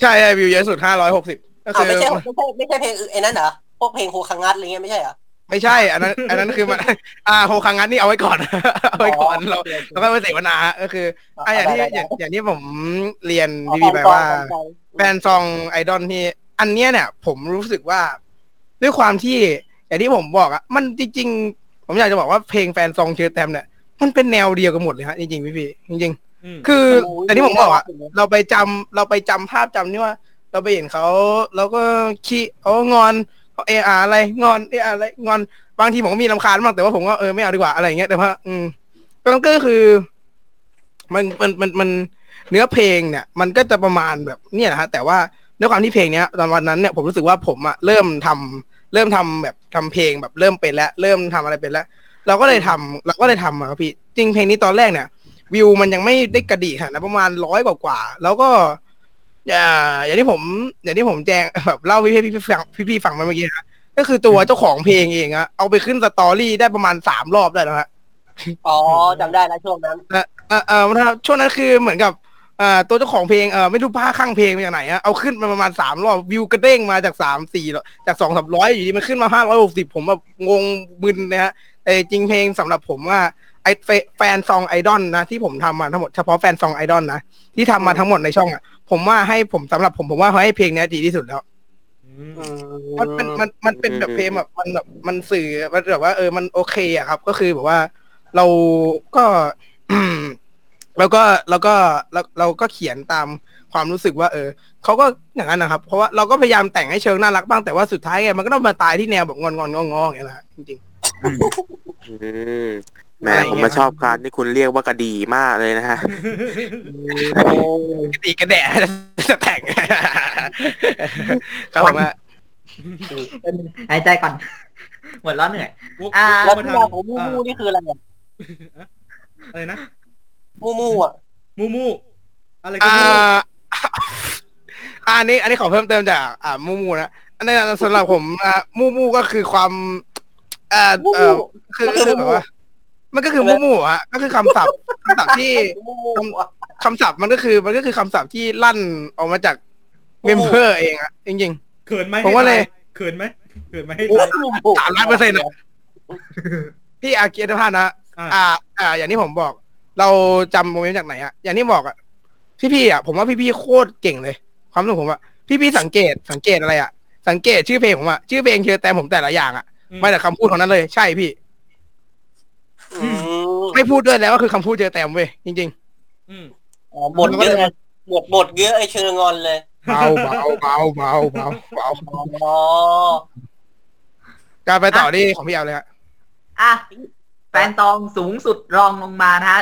ใช่ใช่วิวเยอะสุดห้าร้อยหกสิบก็อ้าวคือไม่ใช่ไม่ใช่ไม่ใช่เพลงไอ้นั่นเหรอพวกเพลงโคคังงัดอะไรเงี้ยไม่ใช่เหรอ ไม่ใช่ อันนั้น อันนั้นคือมันอ่าโฮคังงันนี่เอาไว้ก่อน เอาไว้ก่อนเราโคเราก็ไปเสวนาก็คืออะอย่างที่ได้อย่างได้อย่างที่ผมเรียนอ๋อพี่บีไปว่าแฟนซองแฟนซองไอดอลที่อันเนี้ยเนี่ย ผมรู้สึกว่า ด้วยความที่อย่างที่ผมบอกอะมันจริง ๆ ผมอยากจะบอกว่าเพลงแฟนซองเชอร์แตมเนี่ยมันเป็นแนวเดียวกันหมดเลยฮะจริงๆพี่พี่จริงอืมๆ คือโอ้ยแต่ที่ผมบอกอะน่ารักอยู่นะเราไปจำเราไปจำภาพจำนี่ว่า เราไปเห็นเขาเราก็ขี้เขางอนเขาเออาอะไรงอนเออาอะไรงอนบางทีผมก็มีลำคาญบ้างแต่ว่าผมก็เออไม่เอาดีกว่าอะไรอย่างเงี้ยแต่ว่าอืมก็คือ มันมันมันมันเนื้อเพลงเนี่ย มันก็จะประมาณแบบเนี่ยนะฮะแต่ว่าด้วยความที่เพลงเนี้ยตอนวันนั้นเนี่ยผมรู้สึกว่าผมอะเริ่มทำเริ่มทำแบบทำเพลงแบบเริ่มเป็นแล้ว เริ่มทำอะไรเป็นแล้ว เราก็เลยทำเราก็เลยทำอะครับพี่จริงเพลงนี้ตอนแรกเนี่ย วิวมันยังไม่ได้กระดิขนาดนะประมาณร้อยกว่ากว่าๆแล้วก็ อย่า อย่างที่ผม อย่างที่ผมแจ้งแบบเล่าพี่พี่พี่ฟังพี่พี่ฟังมาเมื่อกี้นะก็คือตัวเจ้าของเพลงเองอะเอาไปขึ้นสตอรี่ได้ประมาณสามรอบได้แล้วฮะอ๋อจำได้แล้วช่วงนั้นเออเออเออถ้าช่วงนั้นคือเหมือนกับเอ่อตัวเจ้าของเพลงเออไม่รู้ผ้าข้างเพลงมาจากไหนอะเอาขึ้นมาประมาณสามรอบวิวกระเด้งมาจากสามสี่จากสองสามร้อยอยู่ดีมันขึ้นมาห้าร้อยหกสิบผมแบบงงมึนนะฮะแต่จริงเพลงสำหรับผมว่าไอแฟแฟนซองไอดอลนะที่ผมทำมาทั้งหมดเฉพาะแฟนซองไอดอลนะที่ทำมาทั้งหมดในช่องอะผมว่าให้ผมสำหรับผมผมว่าเขาให้เพลงเนี้ยดีที่สุดแล้วอืมอืมันเป็นมันมันเป็นแบบเพลงแบบมันแบบมันสื่อมันแบบว่าเออมันโอเคอะครับ ก็คือแบบว่าเราก็แล้วก็แล้วก็เราเราก็เขียนตามความรู้สึกว่า เออเขาก็อย่างนั้นนะครับ เพราะว่าเราก็พยายามแต่งให้เชิงน่ารักบ้างแต่ว่าสุดท้ายไงมันก็ต้องมาตายที่แนวแบบงอนงอนงองออย่างเงี้ยแหละฮะจริง อืมแหมผมมาชอบการที่คุณเรียกว่ากระดีมากเลยนะฮะๆกระตีกระแดะจะแต่งครับผมอะหายใจก่อน หมดแล้วเหนื่อย วกอ่าแล้วมาที่ทางมาของมูมูนี่คืออะไรเนี่ยอะอะไรนะมูมูอะมูมู อะไรก็อ่ามูอะอันนี้ อันนี้ขอเพิ่มเติมจากอ่ามูมูนะอันนี้สำหรับผมอ่ามูมูก็คือความเอ่อเอ่อคือคือแบบว่า มันก็คือมูมูอะก็คือคำศัพท์คำศัพท์ที่มูมูอะคำศัพท์มันก็คือมันก็คือคำศัพท์ที่ลั่นออกมาจากเมมเบอร์เองอะจริงเขินไหมผมว่าเลยเขินไหมเขินไหมให้โอ้ทายสามล้านเปอร์เซ็นต์อะๆพี่อาเกียรติภาพนะอะอ่า อ่า อย่างที่ผมบอก เราจำโมเมนต์จากไหนอะอย่างที่บอกอะพี่ๆอะผมว่าพี่ๆโคตรเก่งเลย ความรู้สึกผมอะพี่ๆสังเกตสังเกตอะไรอะสังเกตชื่อเพลงผมอะชื่อเพลงเชื่อแต่ผมแต่ละอย่างอะมาจากคำพูดของนั้นเลย ใช่พี่ อืมไม่พูดด้วยแล้วก็คือคำพูดเจอแต้มเว้ยจริง อืม อ๋อบทเยอะเลยบทบทเยอะไอเชิงงอนเลยๆ เบาเบาเบาเบาเบาเบาอ๋อการไปต่อที่ของพี่เอาเลยฮะอะแฟนตองสูงสุดรองลงมานะฮะ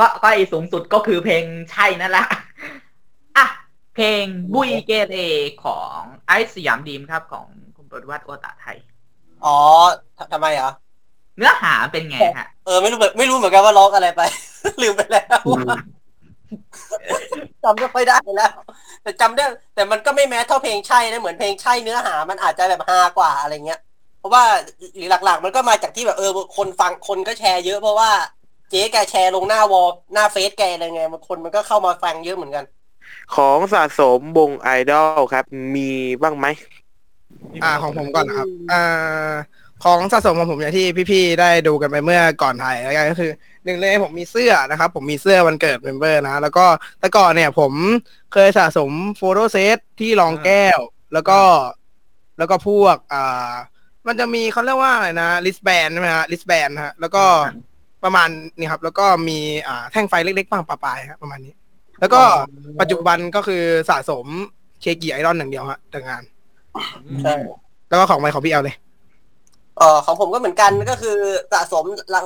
ก็ก็ไอสูงสุดก็คือเพลงใช่นั่นแหละอะเพลงบุยเกเรของไอซ์สยามดีมครับของคุณปฏิวัติโอตาไทย อ๋อททำไมอะ เนื้อหาเป็นไงฮะ เออไม่รู้เหมือนไม่รู้เหมือนกันว่าร้องอะไรไป ลืมไปแล้วจำไม่ค่อยได้แล้ว แต่จำได้ แต่มันก็ไม่แม้เท่าเพลงใช่นะเหมือนเพลงใช่เนื้อหา มันอาจจะแบบฮากว่าอะไรเงี้ย เพราะว่าหลักๆ มันก็มาจากที่แบบเออคนฟังคนก็แชร์เยอะเพราะว่าเจ๊แกแชร์ลงหน้าวอลหน้าเฟซแกอะไรไงมันคนมันก็เข้ามาฟังเยอะเหมือนกัน ของสะสมวงไอดอลครับ มีบ้างไหมอ่าของผมก่อนนะครับ อ่า ของสะสมของผมอย่างที่พี่ๆได้ดูกันไปเมื่อก่อนถ่ายแล้วกันก็คือหนึ่งเลยผมมีเสื้อนะครับ ผมมีเสื้อวันเกิด member นะ แล้วก็แต่ก่อนเนี่ย ผมเคยสะสม photoset ที่รองแก้ว แล้วก็แล้วก็พวกอ่ามันจะมีเขาเรียกว่าอะไรนะ wristband ใช่ไหมฮะ wristband ฮะ แล้วก็ประมาณนี้ครับ แล้วก็มีอ่าแท่งไฟเล็กๆบ้างประปรายครับประมาณนี้ แล้วก็ปัจจุบันก็คือสะสมเชกิไอรอนอย่างเดียวฮะแต่งานใช่แล้วก็ของไมค์ของพี่เอาเลย เออของผมก็เหมือนกันก็คือสะสมหลัง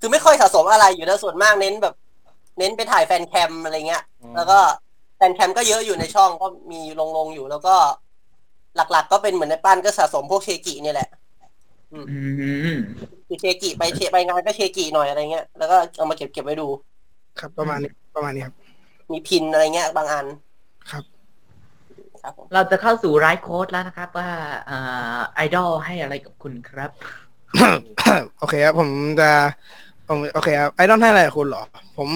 คือไม่ค่อยสะสมอะไรอยู่แล้วส่วนมากเน้นแบบ เน้นไปถ่ายแฟนแคมอะไรเงี้ย แล้วก็แฟนแคมก็เยอะอยู่ในช่องก็มีลงลงๆอยู่แล้วก็ หลักๆ ก็เป็นเหมือนในปั้นก็สะสมพวกเชกิเนี่ยแหละอืมคือเชกิไปเชไปงานก็เชกิหน่อยอะไรเงี้ยแล้วก็เอามาเก็บเก็บไว้ดู ครับ ประมาณนี้ประมาณนี้ครับ มีพินอะไรเงี้ย บางอันครับ ครับผมเราจะเข้าสู่ไลฟ์โค้ดแล้วนะครับ ว่าไอดอลให้อะไรกับคุณครับ โอเคครับผมจะผมโอเคครับไอดอลให้อะไรกับคุณเหรอ ผม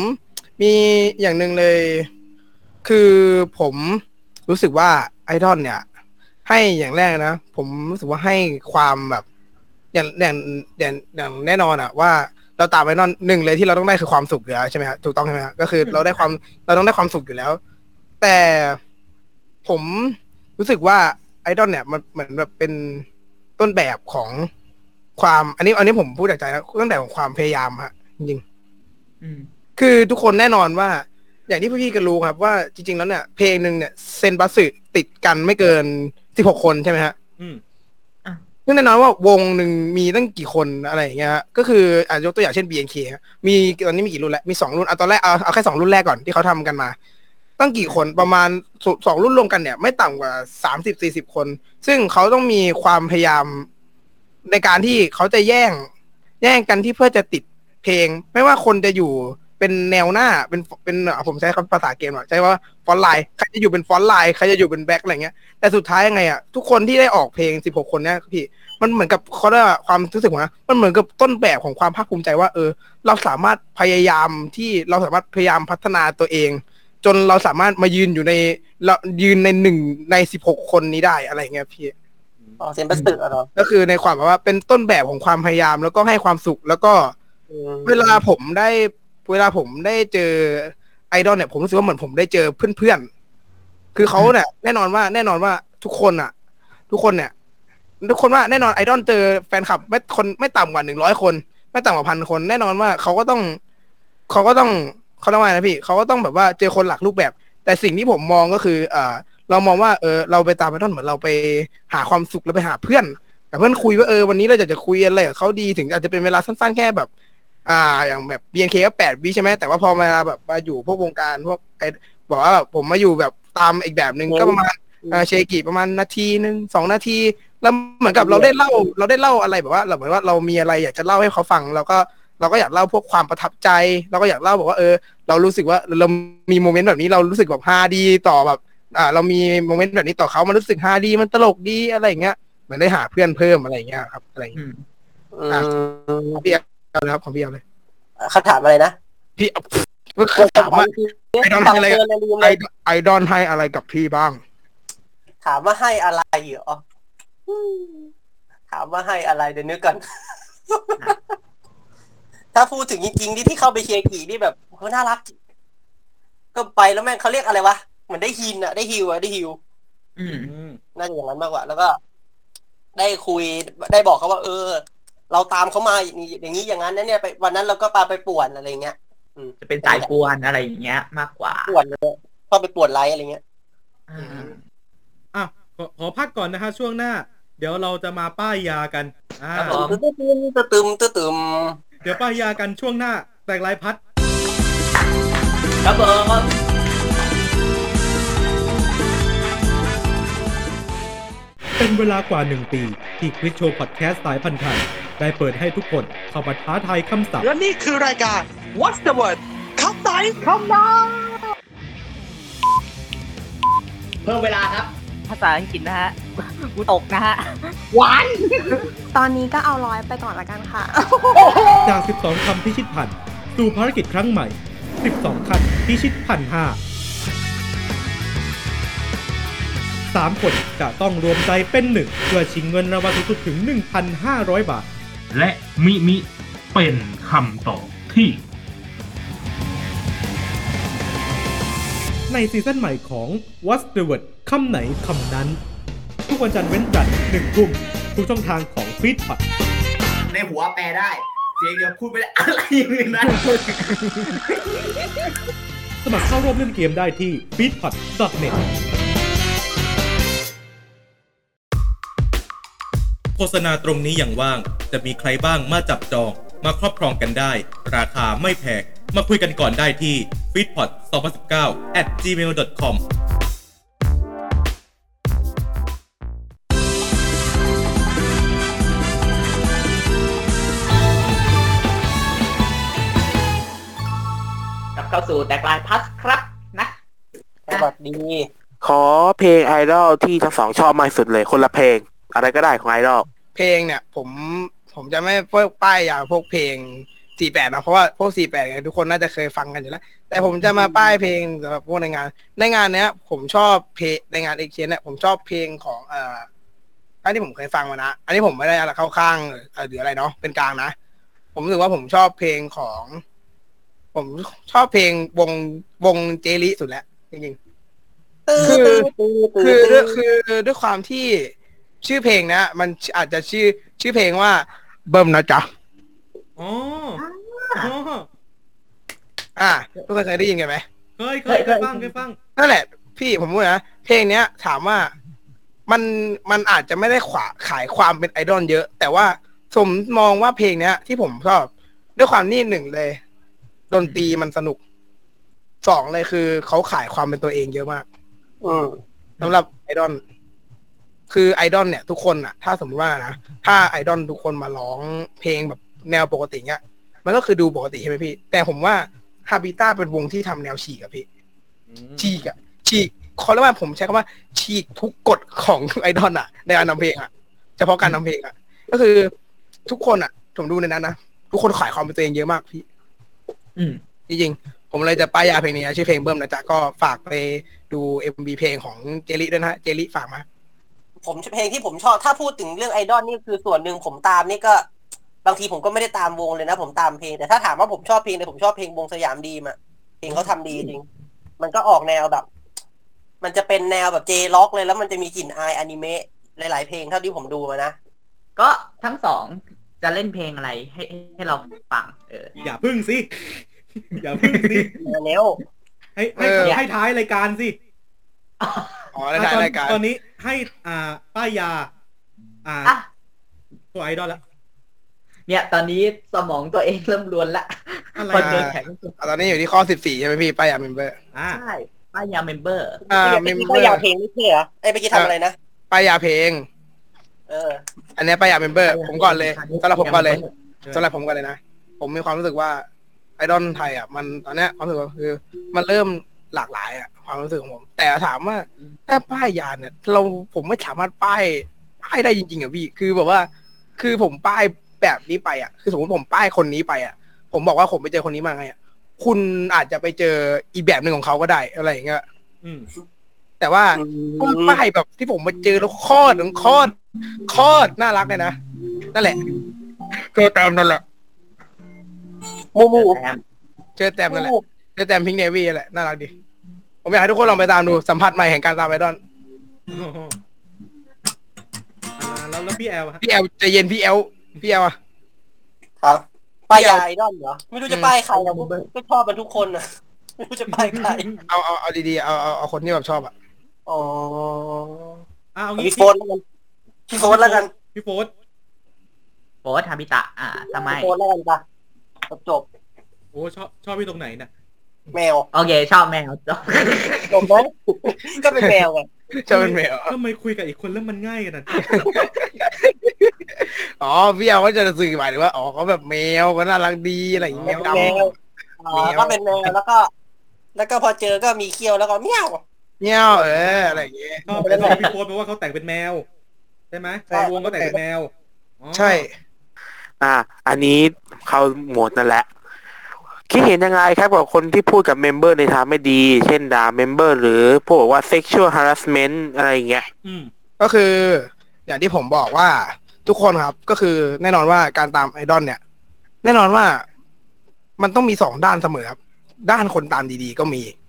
มีอย่างหนึ่งเลย คือผมรู้สึกว่าไอดอลเนี่ย ให้อย่างแรกนะ ผมรู้สึกว่าให้ความแบบอย่างอย่างอย่างอย่างแน่นอนอะว่าเราตามไอดอลหนึ่งเลยที่เราต้องได้คือความสุขอยู่แล้วใช่ไหมครับถูกต้องใช่ไหมครับก็คือเราได้ความเราต้องได้ความสุขอยู่แล้ว แต่ ผมรู้สึกว่าไอดอลเนี่ยมันเหมือนแบบเป็นต้นแบบของความ อันนี้ อันนี้ผมพูดจากใจนะต้นแบบของความพยายามฮะจริงๆอืมคือทุกคนแน่นอนว่า อย่างที่พี่ๆก็รู้ครับ ว่าจริง ๆ แล้วเนี่ย เพลงหนึ่งเนี่ยเซนบัสสึติดกันไม่เกินสิบหกคนใช่ไหมฮะอืมซึ่งแน่นอนว่าวงหนึ่งมีตั้งกี่คนอะไรอย่างเงี้ยฮะก็คืออะยกตัวอย่างเช่น BNK ฮะมีตอนนี้มีกี่รุ่นแล้วมีสองรุ่นอะตอนแรกเอาเอาแค่สองรุ่นแรกก่อนที่เขาทำกันมา ตั้งกี่คนประมาณสสองรุ่นรวมกันเนี่ย ไม่ต่ำกว่าสามสิบสี่สิบคน ซึ่งเขาต้องมีความพยายามในการที่เขาจะแย่ง แย่งกันที่เพื่อจะติดเพลง ไม่ว่าคนจะอยู่เป็นแนวหน้าเป็นเป็นผมใช้คำภาษาเกมอะใช้ว่า front line ใครจะอยู่เป็น front line ใครจะอยู่เป็น back อะไรเงี้ยแต่สุดท้ายยังไงอะทุกคนที่ได้ออกเพลงสิบหกคนเนี่ยพี่ มันเหมือนกับเขาเรียกว่าความรู้สึกว่ามันเหมือนกับต้นแบบของความภาคภูมิใจว่า เออ เราสามารถพยายามที่เราสามารถพยายามพัฒนาตัวเอง จนเราสามารถมายืนอยู่ในเรายืนในหนึ่งในสิบหกคนนี้ได้อะไรเงี้ยพี่อ๋อเซนบัสสึเหรอก็คือในความแบบว่าเป็นต้นแบบของความพยายามแล้วก็ให้ความสุข แล้วก็อืมเวลาผมได้ เวลาผมได้เจอไอดอลเนี่ยผมรู้สึกว่าเหมือนผมได้เจอเพื่อนๆคือเขาเนี่ยแน่นอนว่าแน่นอนว่าทุกคนอะ ทุกคนเนี่ย ทุกคนว่าแน่นอนไอดอลเจอแฟนคลับไม่คนไม่ต่ำกว่าหนึ่งร้อยคน ไม่ต่ำกว่าพันคน แน่นอนว่าเขาก็ต้องเขาก็ต้อง เขาต้องว่าไงนะพี่เขาก็ต้องแบบว่าเจอคนหลักรูปแบบ แต่สิ่งที่ผมมองก็คือเอ่อเรามองว่าเออเราไปตามไอดอลเหมือนเราไปหาความสุขแล้วไปหาเพื่อนแต่เพื่อนคุยว่าเออวันนี้เราจะจะคุยอะไรกับเขาดีถึงอาจจะเป็นเวลาสั้นๆแค่แบบ อ่า อย่างแบบ BNK ก็แปดวิใช่ไหมแต่ว่าพอมาแบบมาอยู่พวกวงการพวกไอบอกว่าแบบผมมาอยู่แบบตามอีกแบบหนึ่งก็ประมาณอ่าเชกิประมาณนาทีหนึ่งสองนาที แล้วเหมือนกับเราได้เล่า เราได้เล่าอะไรแบบว่าเราเหมือนว่าเรามีอะไรอยากจะเล่าให้เขาฟังเราก็ เราก็อยากเล่าพวกความประทับใจ เราก็อยากเล่าบอกว่าเออ เรารู้สึกว่าเรามีโมเมนต์แบบนี้เรารู้สึกแบบฮาดีต่อแบบ อ่า เรามีโมเมนต์แบบนี้ต่อเขามันรู้สึกฮาดีมันตลกดีอะไรอย่างเงี้ยเหมือนได้หาเพื่อนเพิ่มอะไรอย่างเงี้ยครับอะไรอย่างอืเงี้ยมอืมของพี่เอาเลยครับของพี่เอาเลยคำถามอะไรนะพี่เอาถามว่าไอดอลให้อะไรเกินเลยลืมไอเลยไอดอลให้อะไรกับพี่บ้าง ถามว่าให้อะไรเหรออืมถามว่าให้อะไรเดี๋ยวนึกก่อน ถ้าพูดถึงจริงๆที่ที่เข้าไปเชียร์กี่นี่แบบเขาน่ารัก ก็ไปแล้วแม่งเขาเรียกอะไรวะเหมือนได้ฮินอะได้ฮิวอะได้ฮิวอืมอืมน่าจะอย่างนั้นมากกว่า แล้วก็ ได้คุยได้บอกเขาว่า เออ เราตามเขามาอย่างนี้อย่างนี้อย่างนั้นนะเนี่ยไปวันนั้นเราก็ปาไปป่วนอะไรเงี้ยจะเป็นสายกวนอะไรอย่างเงี้ย มากกว่าป่วนเลยก็ไปป่วนไลฟ์อะไรเงี้ยอ่าอะขอขอพักก่อนนะฮะช่วงหน้า เดี๋ยวเราจะมาป้ายยากันอ่าครับผมตึ้มตึ้มตึ้มตึ้มตึ้ม เดี๋ยวป้ายยากันช่วงหน้าแตกลายพัด ครับผมเป็นเวลากว่าหนึ่งปี ที่คริสโชว์พอดแคสต์สายพันธุ์ไทย ได้เปิดให้ทุกคนเข้ามาท้าทายคำศัพท์ และนี่คือรายการ What's the word คำไหนคำนั้นเพิ่มเวลาครับ ภาษาอังกฤษนะฮะ กูตกนะฮะตอนนี้ก็เอาร้อยไปก่อนละกันค่ะ จาก 12 คำพิชิตพันสู่ภารกิจครั้งใหม่ 12คันพิชิตพันห้าสามคนจะต้องรวมใจเป็นหนึ่งเพื่อชิงเงินรางวัลสูงสุดถึง 1,500 บาท และมิมิเป็นคำตอบที่ ในซีซั่นใหม่ของ What's the Word คำไหนคำนั้น ทุกวันจันทร์เว้นจันทร์หนึ่งทุ่มทุกช่องทางของฟีดพัดในหัวแปลได้ เสียงเดียวพูดไม่ได้อะไรอย่างอื่นนั้นสมัครเข้าร่วมเล่นเกมได้ที่ f e e d p o d n e t โฆษณาตรงนี้อย่างว่าง จะมีใครบ้างมาจับจอง มาครอบครองกันได้ ราคาไม่แพงมาคุยกันก่อนได้ที่ f e e d p o t 2019 at gmail.com เข้าสู่แตกลายพัสครับนะสวัสดี ขอเพลงไอดอลที่ทั้งสองชอบมากที่สุดเลย คนละเพลง อะไรก็ได้ของไอดอลเพลงเนี่ย ผมผมจะไม่พวกป้ายอย่างพวกเพลง48นะเพราะว่าพวก48เนี่ยทุกคนน่าจะเคยฟังกันอยู่แล้ว แต่ผมจะมาป้ายเพลงสำหรับพวกในงาน ในงานเนี้ย ผมชอบเพลงในงานเอ็กเชนเนี่ยผมชอบเพลงของเอ่ออันที่ผมเคยฟังมานะ อันนี้ผมไม่ได้อะไรเข้าข้างเอ่อหรืออะไรเนาะเป็นกลางนะ ผมรู้สึกว่าผมชอบเพลงของ ผมชอบเพลงวงวงเจลิสุดแล้วจริงๆคือคือด้วยคือด้วยความที่ชื่อเพลงเนะ มันอาจจะชื่อชื่อเพลงว่าเบิ่มนะจ๊ะอ๋ออ๋ออ่าทุกคนเคยได้ยินกันไหมเคยเคยเคยฟังเคยฟังนั่นแหละ พี่ผมพูดนะเพลงเนี้ย ถามว่ามันมันอาจจะไม่ได้ขวาขายความเป็นไอดอลเยอะ แต่ว่าผมมองว่าเพลงเนี้ย ที่ผมชอบด้วยความนี่หนึ่งเลย ดนตรีมันสนุก สองเลยคือเขาขายความเป็นตัวเองเยอะมากอืมสำหรับไอดอลคือไอดอลเนี่ย ทุกคนอะถ้าสมมติว่านะถ้าไอดอลทุกคนมาร้องเพลงแบบแนวปกติเงี้ย มันก็คือดูปกติใช่ไหมพี่ แต่ผมว่าฮาบิต้าเป็นวงที่ทำแนวฉีกอะพี่ฉีกอะฉีกเขาเรียกว่าผมใช้คำว่า ฉีกทุกกฎของไอดอลอะในการทำเพลงอะเฉพาะการทำเพลงอะก็คือทุกคนอะผมดูในนั้นนะทุกคนขายความเป็นตัวเองเยอะมากพี่ อืมจริงๆผมเลยจะป้ายยาเพลงนี้นะชื่อเพลงเบิ้มนะจ๊ะก็ฝากไปดูเอ็มบีเพลงของเจลิด้วยนะฮะเจลิฝากมา ผมเพลงที่ผมชอบถ้าพูดถึงเรื่องไอดอลนี่คือส่วนหนึ่งผมตามนี่ก็ บางทีผมก็ไม่ได้ตามวงเลยนะ ผมตามเพลงแต่ถ้าถามว่าผมชอบเพลงเนี่ยผมชอบเพลงวงสยามดีมอะเพลงเขาทำดีจริง มันก็ออกแนวแบบ มันจะเป็นแนวแบบเจล็อกเลยแล้วมันจะมีกลิ่นอายอนิเมะหลาย ๆ เพลงเท่าที่ผมดูมานะก็ทั้งสอง จะเล่นเพลงอะไรให้ให้เราฟัง เออ อย่าพึ่งสิ อย่าพึ่งสิ เร็ว ให้ให้เออ ให้ท้ายรายการสิอ๋อได้ได้ตอนรายการตอนนี้ให้อ่าป้ายยา อ่าอะ ตัวไอดอลละเนี่ย ตอนนี้สมองตัวเองเริ่มรวนละอะไรคนเดินอะแข็งสุดอะตอนนี้อยู่ที่ข้อสิบสี่ใช่ไหมพี่ป้ายยาเมมเบอร์อ่าใช่ป้ายยาเมมเบอร์ อ่าๆเมเมื่อมกี้เบอเขาอยากร์เพลงไม่ใช่เหรอไอ้ยเมื่อกี้ทำอะไรนะป้ายยาเพลง เออ อันเนี้ยป้ายยาเมมเบอร์ผมก่อนเลยสำหรับผมก่อนเลยสำหรับผมก่อนเลยนะ ผมมีความรู้สึกว่าไอดอลไทยอะมันตอนเนี้ยความรู้สึกว่าคือ มันเริ่มหลากหลายอะความรู้สึกของผม แต่ถามว่าถ้าป้ายยาเนี่ย เราผมไม่สามารถป้ายป้ายได้จริงๆอะพี่คือแบบว่า คือผมป้ายแบบนี้ไปอะคือสมมติผมป้ายคนนี้ไปอะ ผมบอกว่าผมไปเจอคนนี้มาไงอะคุณอาจจะไปเจออีกแบบหนึ่งของเขาก็ได้อะไรอย่างเงี้ยอืม แต่ว่าพวกป้ายแบบที่ผมมาเจอแล้วโคตรโคตรโคตรน่ารักเลยนะนั่นแหละเจอแตมนั่นแหละมูมูแซมเจอแตมนั่นแหละเจอแตมพิงเนวี่แหละน่ารักดีผมอยากให้ทุกคนลองไปตามดูสัมผัสใหม่แห่งการตามไอดอลอ่าแล้วแล้วพี่แอลฮะพี่แอลใจเย็นพี่แอลพี่แอลอะครับป้ายยาไอดอลเหรอไม่รู้จะป้ายใครอะผมก็ชอบมันทุกคนอะไม่รู้จะป้ายใครเอาเอาเอาดีๆเอาเอาเอาคนที่แบบชอบอะ อ๋ออ่าเอาพี่งี้โฟนแล้วกันพี่โฟนแล้วกันพี่โฟสโฟสฮาบิตะ อ่าทำไม พี่โฟนแล้วกันจ้ะจบจบโอ้ชอบชอบพี่ตรงไหนน่ะแมวโอเค ชอบแมวจบจบไหมก็เป็นแมวไงชอบเป็นแมวทำไมคุยกับอีกคนแล้วมันง่ายกันนะอ๋อพี่แอลก็จะสื่อหมายถึงว่าอ๋อเขาแบบแมวก็น่ารักดีอะไรอย่างเงี้ยเป็นดำแมวอ๋อก็เป็นแมวแล้วก็ แล้วก็พอเจอก็มีเขี้ยวแล้วก็เมี้ยว เงี้ยเอออะไรอย่างเงี้ยชอบชอบพี่โฟสเพราะว่าเขาแต่งเป็นแมวใช่ไหมใช่ในวงก็แต่งเป็นแมวอ๋อใช่ อ่า อันนี้เขาหมดนั่นแหละคิดเห็นยังไงครับกับคนที่พูดกับ member ในทางไม่ดี เช่นด่า member หรือพวกบอกว่า sexual harassment อะไรอย่างเงี้ยอืมก็คือ อย่างที่ผมบอกว่าทุกคนครับ ก็คือแน่นอนว่าการตามไอดอลเนี่ย แน่นอนว่ามันต้องมีสองด้านเสมอครับ ด้านคนตามดีๆ ก็มีอืม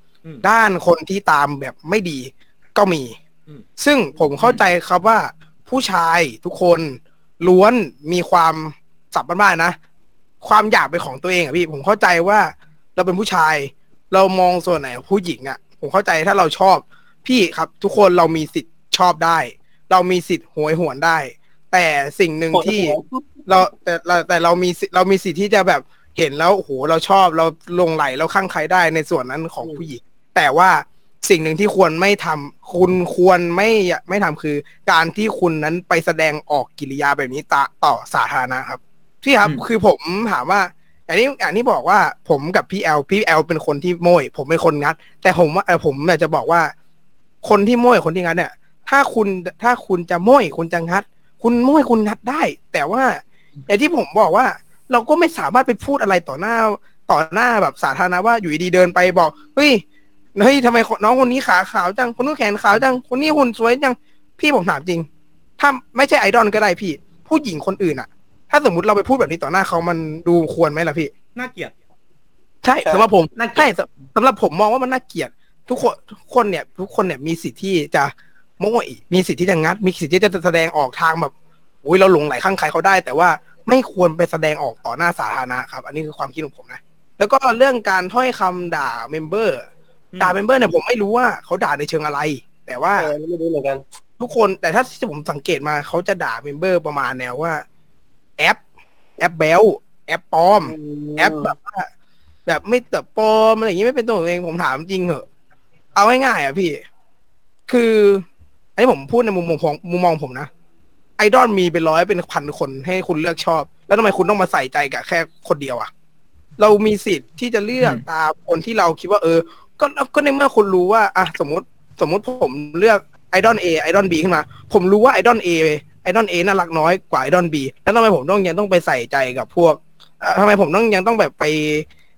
ด้านคนที่ตามแบบไม่ดีก็มีอืมซึ่งผมเข้าใจครับว่าผู้ชายทุกคนล้วนมีความสับบ้านๆนะ ความอยากเป็นของตัวเองอะพี่ ผมเข้าใจว่าเราเป็นผู้ชาย เรามองส่วนไหนของผู้หญิงอะผมเข้าใจถ้าเราชอบ พี่ครับ ทุกคนเรามีสิทธิ์ชอบได้ เรามีสิทธิ์โหวยหวนได้ แต่สิ่งหนึ่งที่เราแต่เราแต่เรามีสิเรามีสิทธิ์ที่จะแบบเห็นแล้วโอ้โหเราชอบเราลงไหลเราข้างใครได้ในส่วนนั้นของผู้หญิง แต่ว่าสิ่งหนึ่งที่ควรไม่ทำคุณควรไม่ไม่ทำคือ การที่คุณนั้นไปแสดงออกกิริยาแบบนี้ตาต่อสาธารณะครับพี่ครับอืมคือผมถามว่าอย่างนี้อย่างที่บอกว่าผมกับพี่แอลพี่แอลเป็นคนที่โม้ยผมเป็นคนงัด แต่ผมว่าเออผมอยากจะบอกว่า คนที่โม้ยคนที่งัดเนี่ย ถ้าคุณถ้าคุณจะโม้ยคุณจะงัด คุณโม้ยคุณงัดได้ แต่ว่าอย่างที่ผมบอกว่า เราก็ไม่สามารถไปพูดอะไรต่อหน้าต่อหน้าแบบสาธารณะว่าอยู่ดีๆเดินไปบอกเฮ้ย เฮ้ยทำไมน้องคนนี้ขาขาวจัง คนนู้นแขนขาวจัง คนนี้หุ่นสวยจัง พี่ผมถามจริง ถ้าไม่ใช่ไอดอลก็ได้พี่ ผู้หญิงคนอื่นอะถ้าสมมติเราไปพูดแบบนี้ต่อหน้าเขามันดูควรไหมล่ะพี่ น่าเกลียด ใช่สำหรับผมใช่สำสำหรับผมมองว่ามันน่าเกลียด ทุกคนทุกคนเนี่ย ทุกคนเนี่ยมีสิทธิ์ที่จะโม้ยมีสิทธิ์ที่จะงัด มีสิทธิ์ที่จะแสดงออกทางแบบอุ้ยเราหลงไหลข้างใครเขาได้ แต่ว่าไม่ควรไปแสดงออกต่อหน้าสาธารณะครับ อันนี้คือความคิดของผมนะ แล้วก็เรื่องการถ้อยคำด่า member ด่า member เนี่ยผมไม่รู้ว่าเขาด่าในเชิงอะไร แต่ว่าเออไม่รู้เหมือนกัน ทุกคนแต่ถ้าที่ผมสังเกตมาเขาจะด่า member ประมาณแนวว่า แอ๊บ แอ๊บแบ๊วแอ๊บปลอม แอ๊บแบบว่าแบบไม่เติบปลอมอะไรอย่างนี้ไม่เป็นตัวของตัวเองผมถามจริงเหอะ เอาง่ายๆอะพี่ คืออันนี้ผมพูดในมุมมองของมุมมองผมนะไอดอลมีเป็นร้อยเป็นพันคนให้คุณเลือกชอบ แล้วทำไมคุณต้องมาใส่ใจกับแค่คนเดียวอะเรามีสิทธิ์ที่จะเลือกตามคนที่เราคิดว่า เออ ก็ก็ในเมื่อคุณรู้ว่าอะสมมติสมมติผมเลือกไอดอล A ไอดอล B ขึ้นมา ผมรู้ว่าไอดอล A ไอดอล A น่ารักน้อยกว่าไอดอล B แล้วทำไมผมต้องยังต้องไปใส่ใจกับพวกทำไมผมต้องยังต้องแบบไป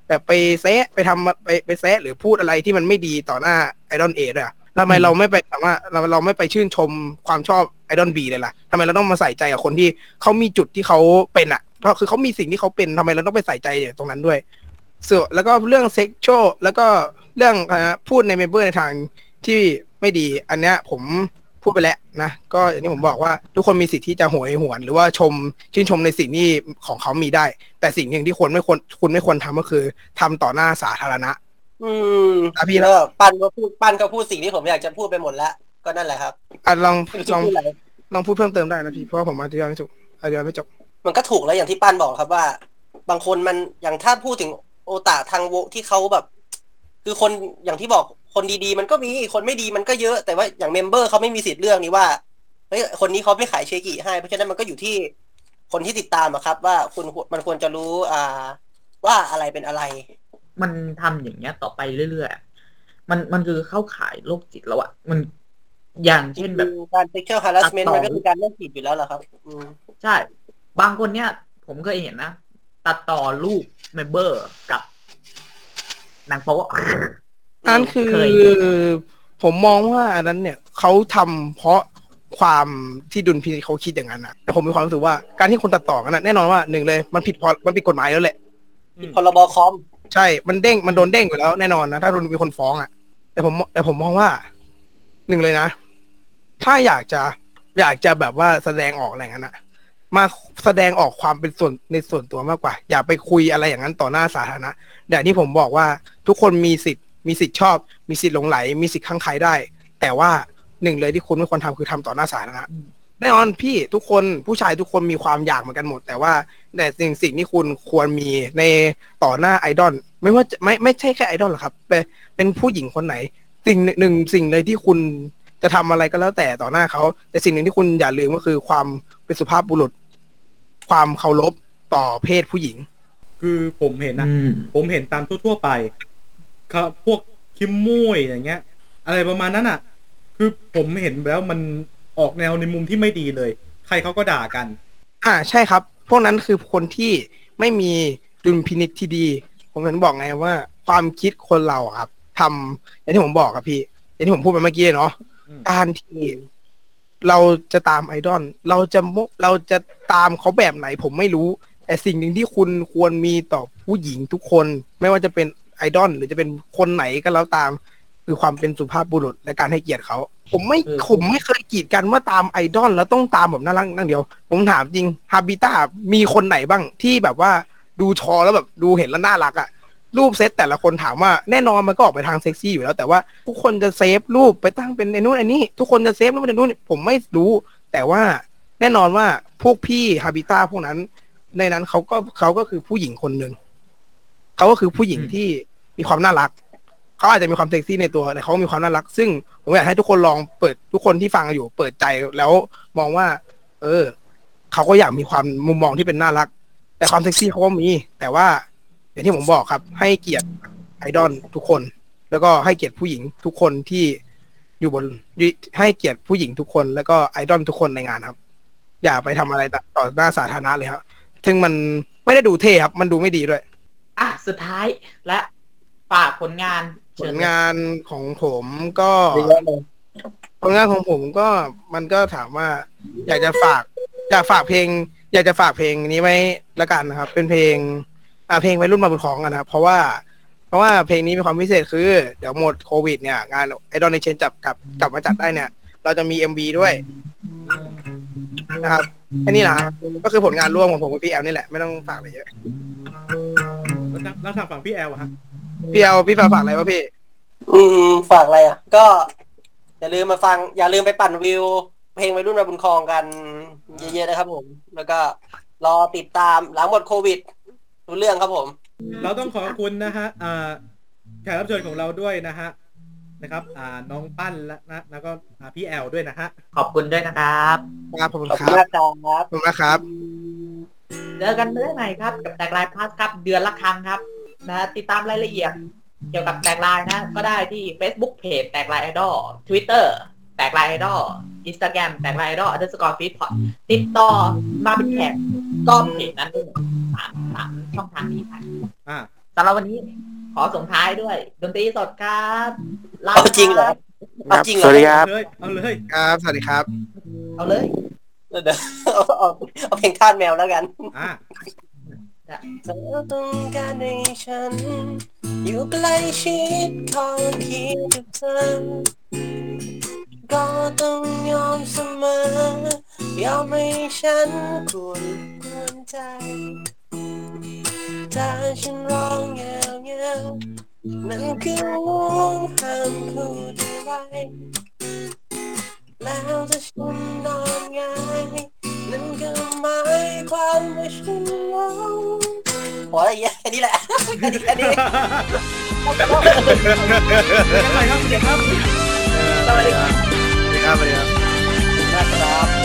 แบบไปแซะไปทำไปไปแซะหรือพูดอะไรที่มันไม่ดีต่อหน้าไอดอล A ด้วยทำไมเราไม่ไปสามาเราเราไม่ไปชื่นชมความชอบไอดอล B เลยล่ะทำไมเราต้องมาใส่ใจกับคนที่เขามีจุดที่เขาเป็นอะเพราะคือเขามีสิ่งที่เขาเป็นทำไมเราต้องไปใส่ใจตรงนั้นด้วยส่วนแล้วก็เรื่อง sexual แล้วก็ เรื่องอะไรนะพูดใน member ในทางที่ไม่ดี อันเนี้ยผมพูดไปแล้วนะ ก็อย่างที่ผมบอกว่าทุกคนมีสิทธิ์ที่จะโหยหวน หรือว่าชมชื่นชมในสิ่งที่ของเขามีได้ แต่สิ่งหนึ่งที่ควรไม่ควรคุณไม่ควรทำก็คือทำต่อหน้าสาธารณะ อืมอะพี่แล้วปั้นก็พูดปั้นก็พูดสิ่งที่ผมอยากจะพูดไปหมดแล้ว ก็นั่นแหละครับอะลองไม่รู้จะลองพูดอะไรลองพูดเพิ่มเติมได้นะพี่เพราะว่าผมอธิบายไม่จบอธิบายไม่จบมันก็ถูกแล้วอย่างที่ปั้นบอกครับว่า บางคนมันอย่างถ้าพูดถึงโอตาทางโวที่เขาแบบ คือคนอย่างที่บอกคนดีๆ มันก็มีคนไม่ดีมันก็เยอะแต่ว่าอย่างเมมเบอร์เขาไม่มีสิทธิ์เลือกนี่ว่าเฮ้ยคนนี้เขาไม่ขายเชกิให้ เพราะฉะนั้นมันก็อยู่ที่คนที่ติดตามอะครับ ว่าคุณมันควรจะรู้อ่า ว่าอะไรเป็นอะไร มันทำอย่างเงี้ยต่อไปเรื่อยๆอะมันมันคือเข้าขายโรคจิตแล้วอะมันอย่างเช่นแบบการ sexual harassment ตัดต่อมันก็คือการเล่นผิดอยู่แล้วเหรอครับอืมใช่ บางคนเนี่ย ผมเคยเห็นนะ ตัดต่อรูปเมมเบอร์กับ หนังโป๊ะอันนั้นคือเคยผมมองว่าอันนั้นเนี่ยเขาทำเพราะความที่ดุลพินิจเขาคิดอย่างนั้นนะแต่ผมมีความรู้สึกว่าการที่คนตัดต่อกันนะแน่นอนว่าหนึ่งเลยมันผิดพอมันผิดกฎหมายแล้วแหละพรบคอม ใช่ มันเด้งมันโดนเด้งอยู่แล้วแน่นอนนะถ้าโดนมีคนฟ้องอะ แต่ผมแต่ผมมองว่าหนึ่งเลยนะ ถ้าอยากจะอยากจะแบบว่าแสดงออกอะไรอย่างนั้นอะ มาแสดงออกความเป็นส่วนในส่วนตัวมากกว่า อย่าไปคุยอะไรอย่างนั้นต่อหน้าสาธารณะอย่างที่ผมบอกว่าทุกคนมีสิทธิ์มีสิทธิ์ชอบ มีสิทธิ์หลงไหล มีสิทธิ์ข้างใครได้ แต่ว่าหนึ่งเลยที่คุณไม่ควรทำคือทำต่อหน้าสาธารณะแน่นอนพี่ทุกคนผู้ชายทุกคนมีความอยากเหมือนกันหมด แต่ว่าแต่สิ่งสิ่งที่คุณควรมีในต่อหน้าไอดอลไม่ว่าจะไม่ไม่ใช่แค่ไอดอลหรอกครับเป็นเป็นผู้หญิงคนไหน สิ่งหนึ่งสิ่งเลยที่คุณจะทำอะไรก็แล้วแต่ต่อหน้าเขา แต่สิ่งหนึ่งที่คุณอย่าลืมก็คือความเป็นสุภาพบุรุษ ความเคารพต่อเพศผู้หญิง คือผมเห็นนะ ผมเห็นตามทั่วๆไปครับพวกคิมมุ้ยอย่างเงี้ย อะไรประมาณนั้นอะ คือผมเห็นแล้วมันออกแนวในมุมที่ไม่ดีเลย ใครเขาก็ด่ากัน อ่าใช่ครับ พวกนั้นคือคนที่ไม่มีดุลพินิจที่ดี ผมถึงบอกไงว่า ความคิดคนเราอะครับทำอย่างที่ผมบอกครับพี่อย่างที่ผมพูดไปเมื่อกี้เนาะการที่ เราจะตามไอดอลเราจะมุเราจะตามเขาแบบไหน ผมไม่รู้ แต่สิ่งหนึ่งที่คุณควรมีต่อผู้หญิงทุกคน ไม่ว่าจะเป็นไอดอลหรือจะเป็นคนไหนก็แล้วตาม คือความเป็นสุภาพบุรุษและการให้เกียรติเขา ผมไม่ผมไม่เคยกีดกันว่าตามไอดอลแล้วต้องตามแบบน่ารักนั่งเดียว ผมถามจริงฮาบิต้ามีคนไหนบ้างที่แบบว่าดูชอแล้วแบบดูเห็นแล้วน่ารักอะ รูปเซตแต่ละคนถามว่าแน่นอนมันก็ออกไปทางเซ็กซี่อยู่แล้ว แต่ว่าทุกคนจะเซฟรูปไปตั้งเป็นไอ้นู้นไอ้นี่ทุกคนจะเซฟรูปเป็นไอ้นู้นผมไม่รู้ แต่ว่าแน่นอนว่าพวกพี่ฮาบิต้าพวกนั้น ในนั้นเขาก็เขาก็คือผู้หญิงคนหนึ่งเขาก็คือผู้หญิงที่มีความน่ารักเขาอาจจะมีความเซ็กซี่ในตัวแต่เขามีความน่ารัก ซึ่งผมอยากให้ทุกคนลองเปิดทุกคนที่ฟังอยู่ เปิดใจแล้วมองว่า เออเขาก็อยากมีความมุมมองที่เป็นน่ารัก แต่ความเซ็กซี่เขาก็มี แต่ว่า อย่างที่ผมบอกครับ ให้เกียรติไอดอลทุกคน แล้วก็ให้เกียรติผู้หญิงทุกคนที่อยู่บนให้เกียรติผู้หญิงทุกคน แล้วก็ไอดอลทุกคนในงานครับ อย่าไปทำอะไรต่อหน้าสาธารณะเลยครับถึงมันไม่ได้ดูเท่ครับ มันดูไม่ดีด้วย อะ สุดท้ายและฝากผลงานผลงานของผมก็เยอะเลยผลงานของผมก็มันก็ถามว่า อยากจะฝาก อยากฝากเพลง อยากจะฝากเพลงนี้ไว้ละกันนะครับ เป็นเพลง อ่าเพลงวัยรุ่นมาบุญของกันนะครับเพราะว่าเพราะว่าเพลงนี้มีความพิเศษคือ เดี๋ยวหมดโควิดเนี่ย งานไอดอลในเชนจับกลับกลับมาจัดได้เนี่ย เราจะมี MV ด้วยนะครับแค่นี้นะครับก็คือผลงานร่วมของผมกับพี่แอลนี่แหละไม่ต้องฝากอะไรเยอะแล้วทางแล้วทางฝั่งพี่แอลอะฮะพี่แอลพี่ฝากฝากอะไรวะพี่ อืมฝากอะไรอะ ก็ อย่าลืมมาฟัง อย่าลืมไปปั่นวิว เพลงวัยรุ่นมาบุญครองกัน เยอะๆนะครับผม แล้วก็รอติดตามหลังหมดโควิด รู้เรื่องครับผม เราต้องขอบคุณนะฮะอ่าแขกรับเชิญของเราด้วยนะฮะนะครับ อ่าน้องปั้นและนะแล้วก็อ่าพี่แอลด้วยนะฮะ ขอบคุณด้วยนะครับ ครับขอบคุณขอบคคุณรับมากครับ ขอบคุณนะครับ เจอกันเมื่อไหร่ครับ กับแตกลายพาสครับเดือนละครั้งครับนะติดตามรายละเอียด เกี่ยวกับแตกลายนะ ก็ได้ที่ Facebook Page แตกลายไอดอล Twitter แตกลายไอดอล Instagram แตกลายไอดอล underscore feed pot ติดต่อมาเป็นแขกก็เพจนั้นด้วยสามสามช่องทางนี้ครับอ่าสำหรับวันนี้ขอส่งท้ายด้วย ดนตรีสดครับลเอาจริงเหรอเอาจริงเหรสอวัสดีครับเลยเอาเลยครับ สวัสดีครับ เอาเลยเดี๋ยวเอาเอาเอาเพลงทาสแมวแล้วกันอ่าเธอต้องการให้ฉัน อยู่ใกล้ชิดคอยเคียงกับเธอ ก็ต้องยอมเสมอยอมให้ฉันควรควรใจ ถ้าฉันร้องแงวแงวนั่นคือร้องห้ามพูดอะไรแล้วถ้าฉันนอนหงายนั่นก็หมายความว่าฉันร้องพอแล้วไอ้เหี้ยแค่นี้แหละแค่นี้แค่นี้ เป็นไงครับเด็กครับ สวัสดีครับสวัสดีครับสวัสดีครับนะครับ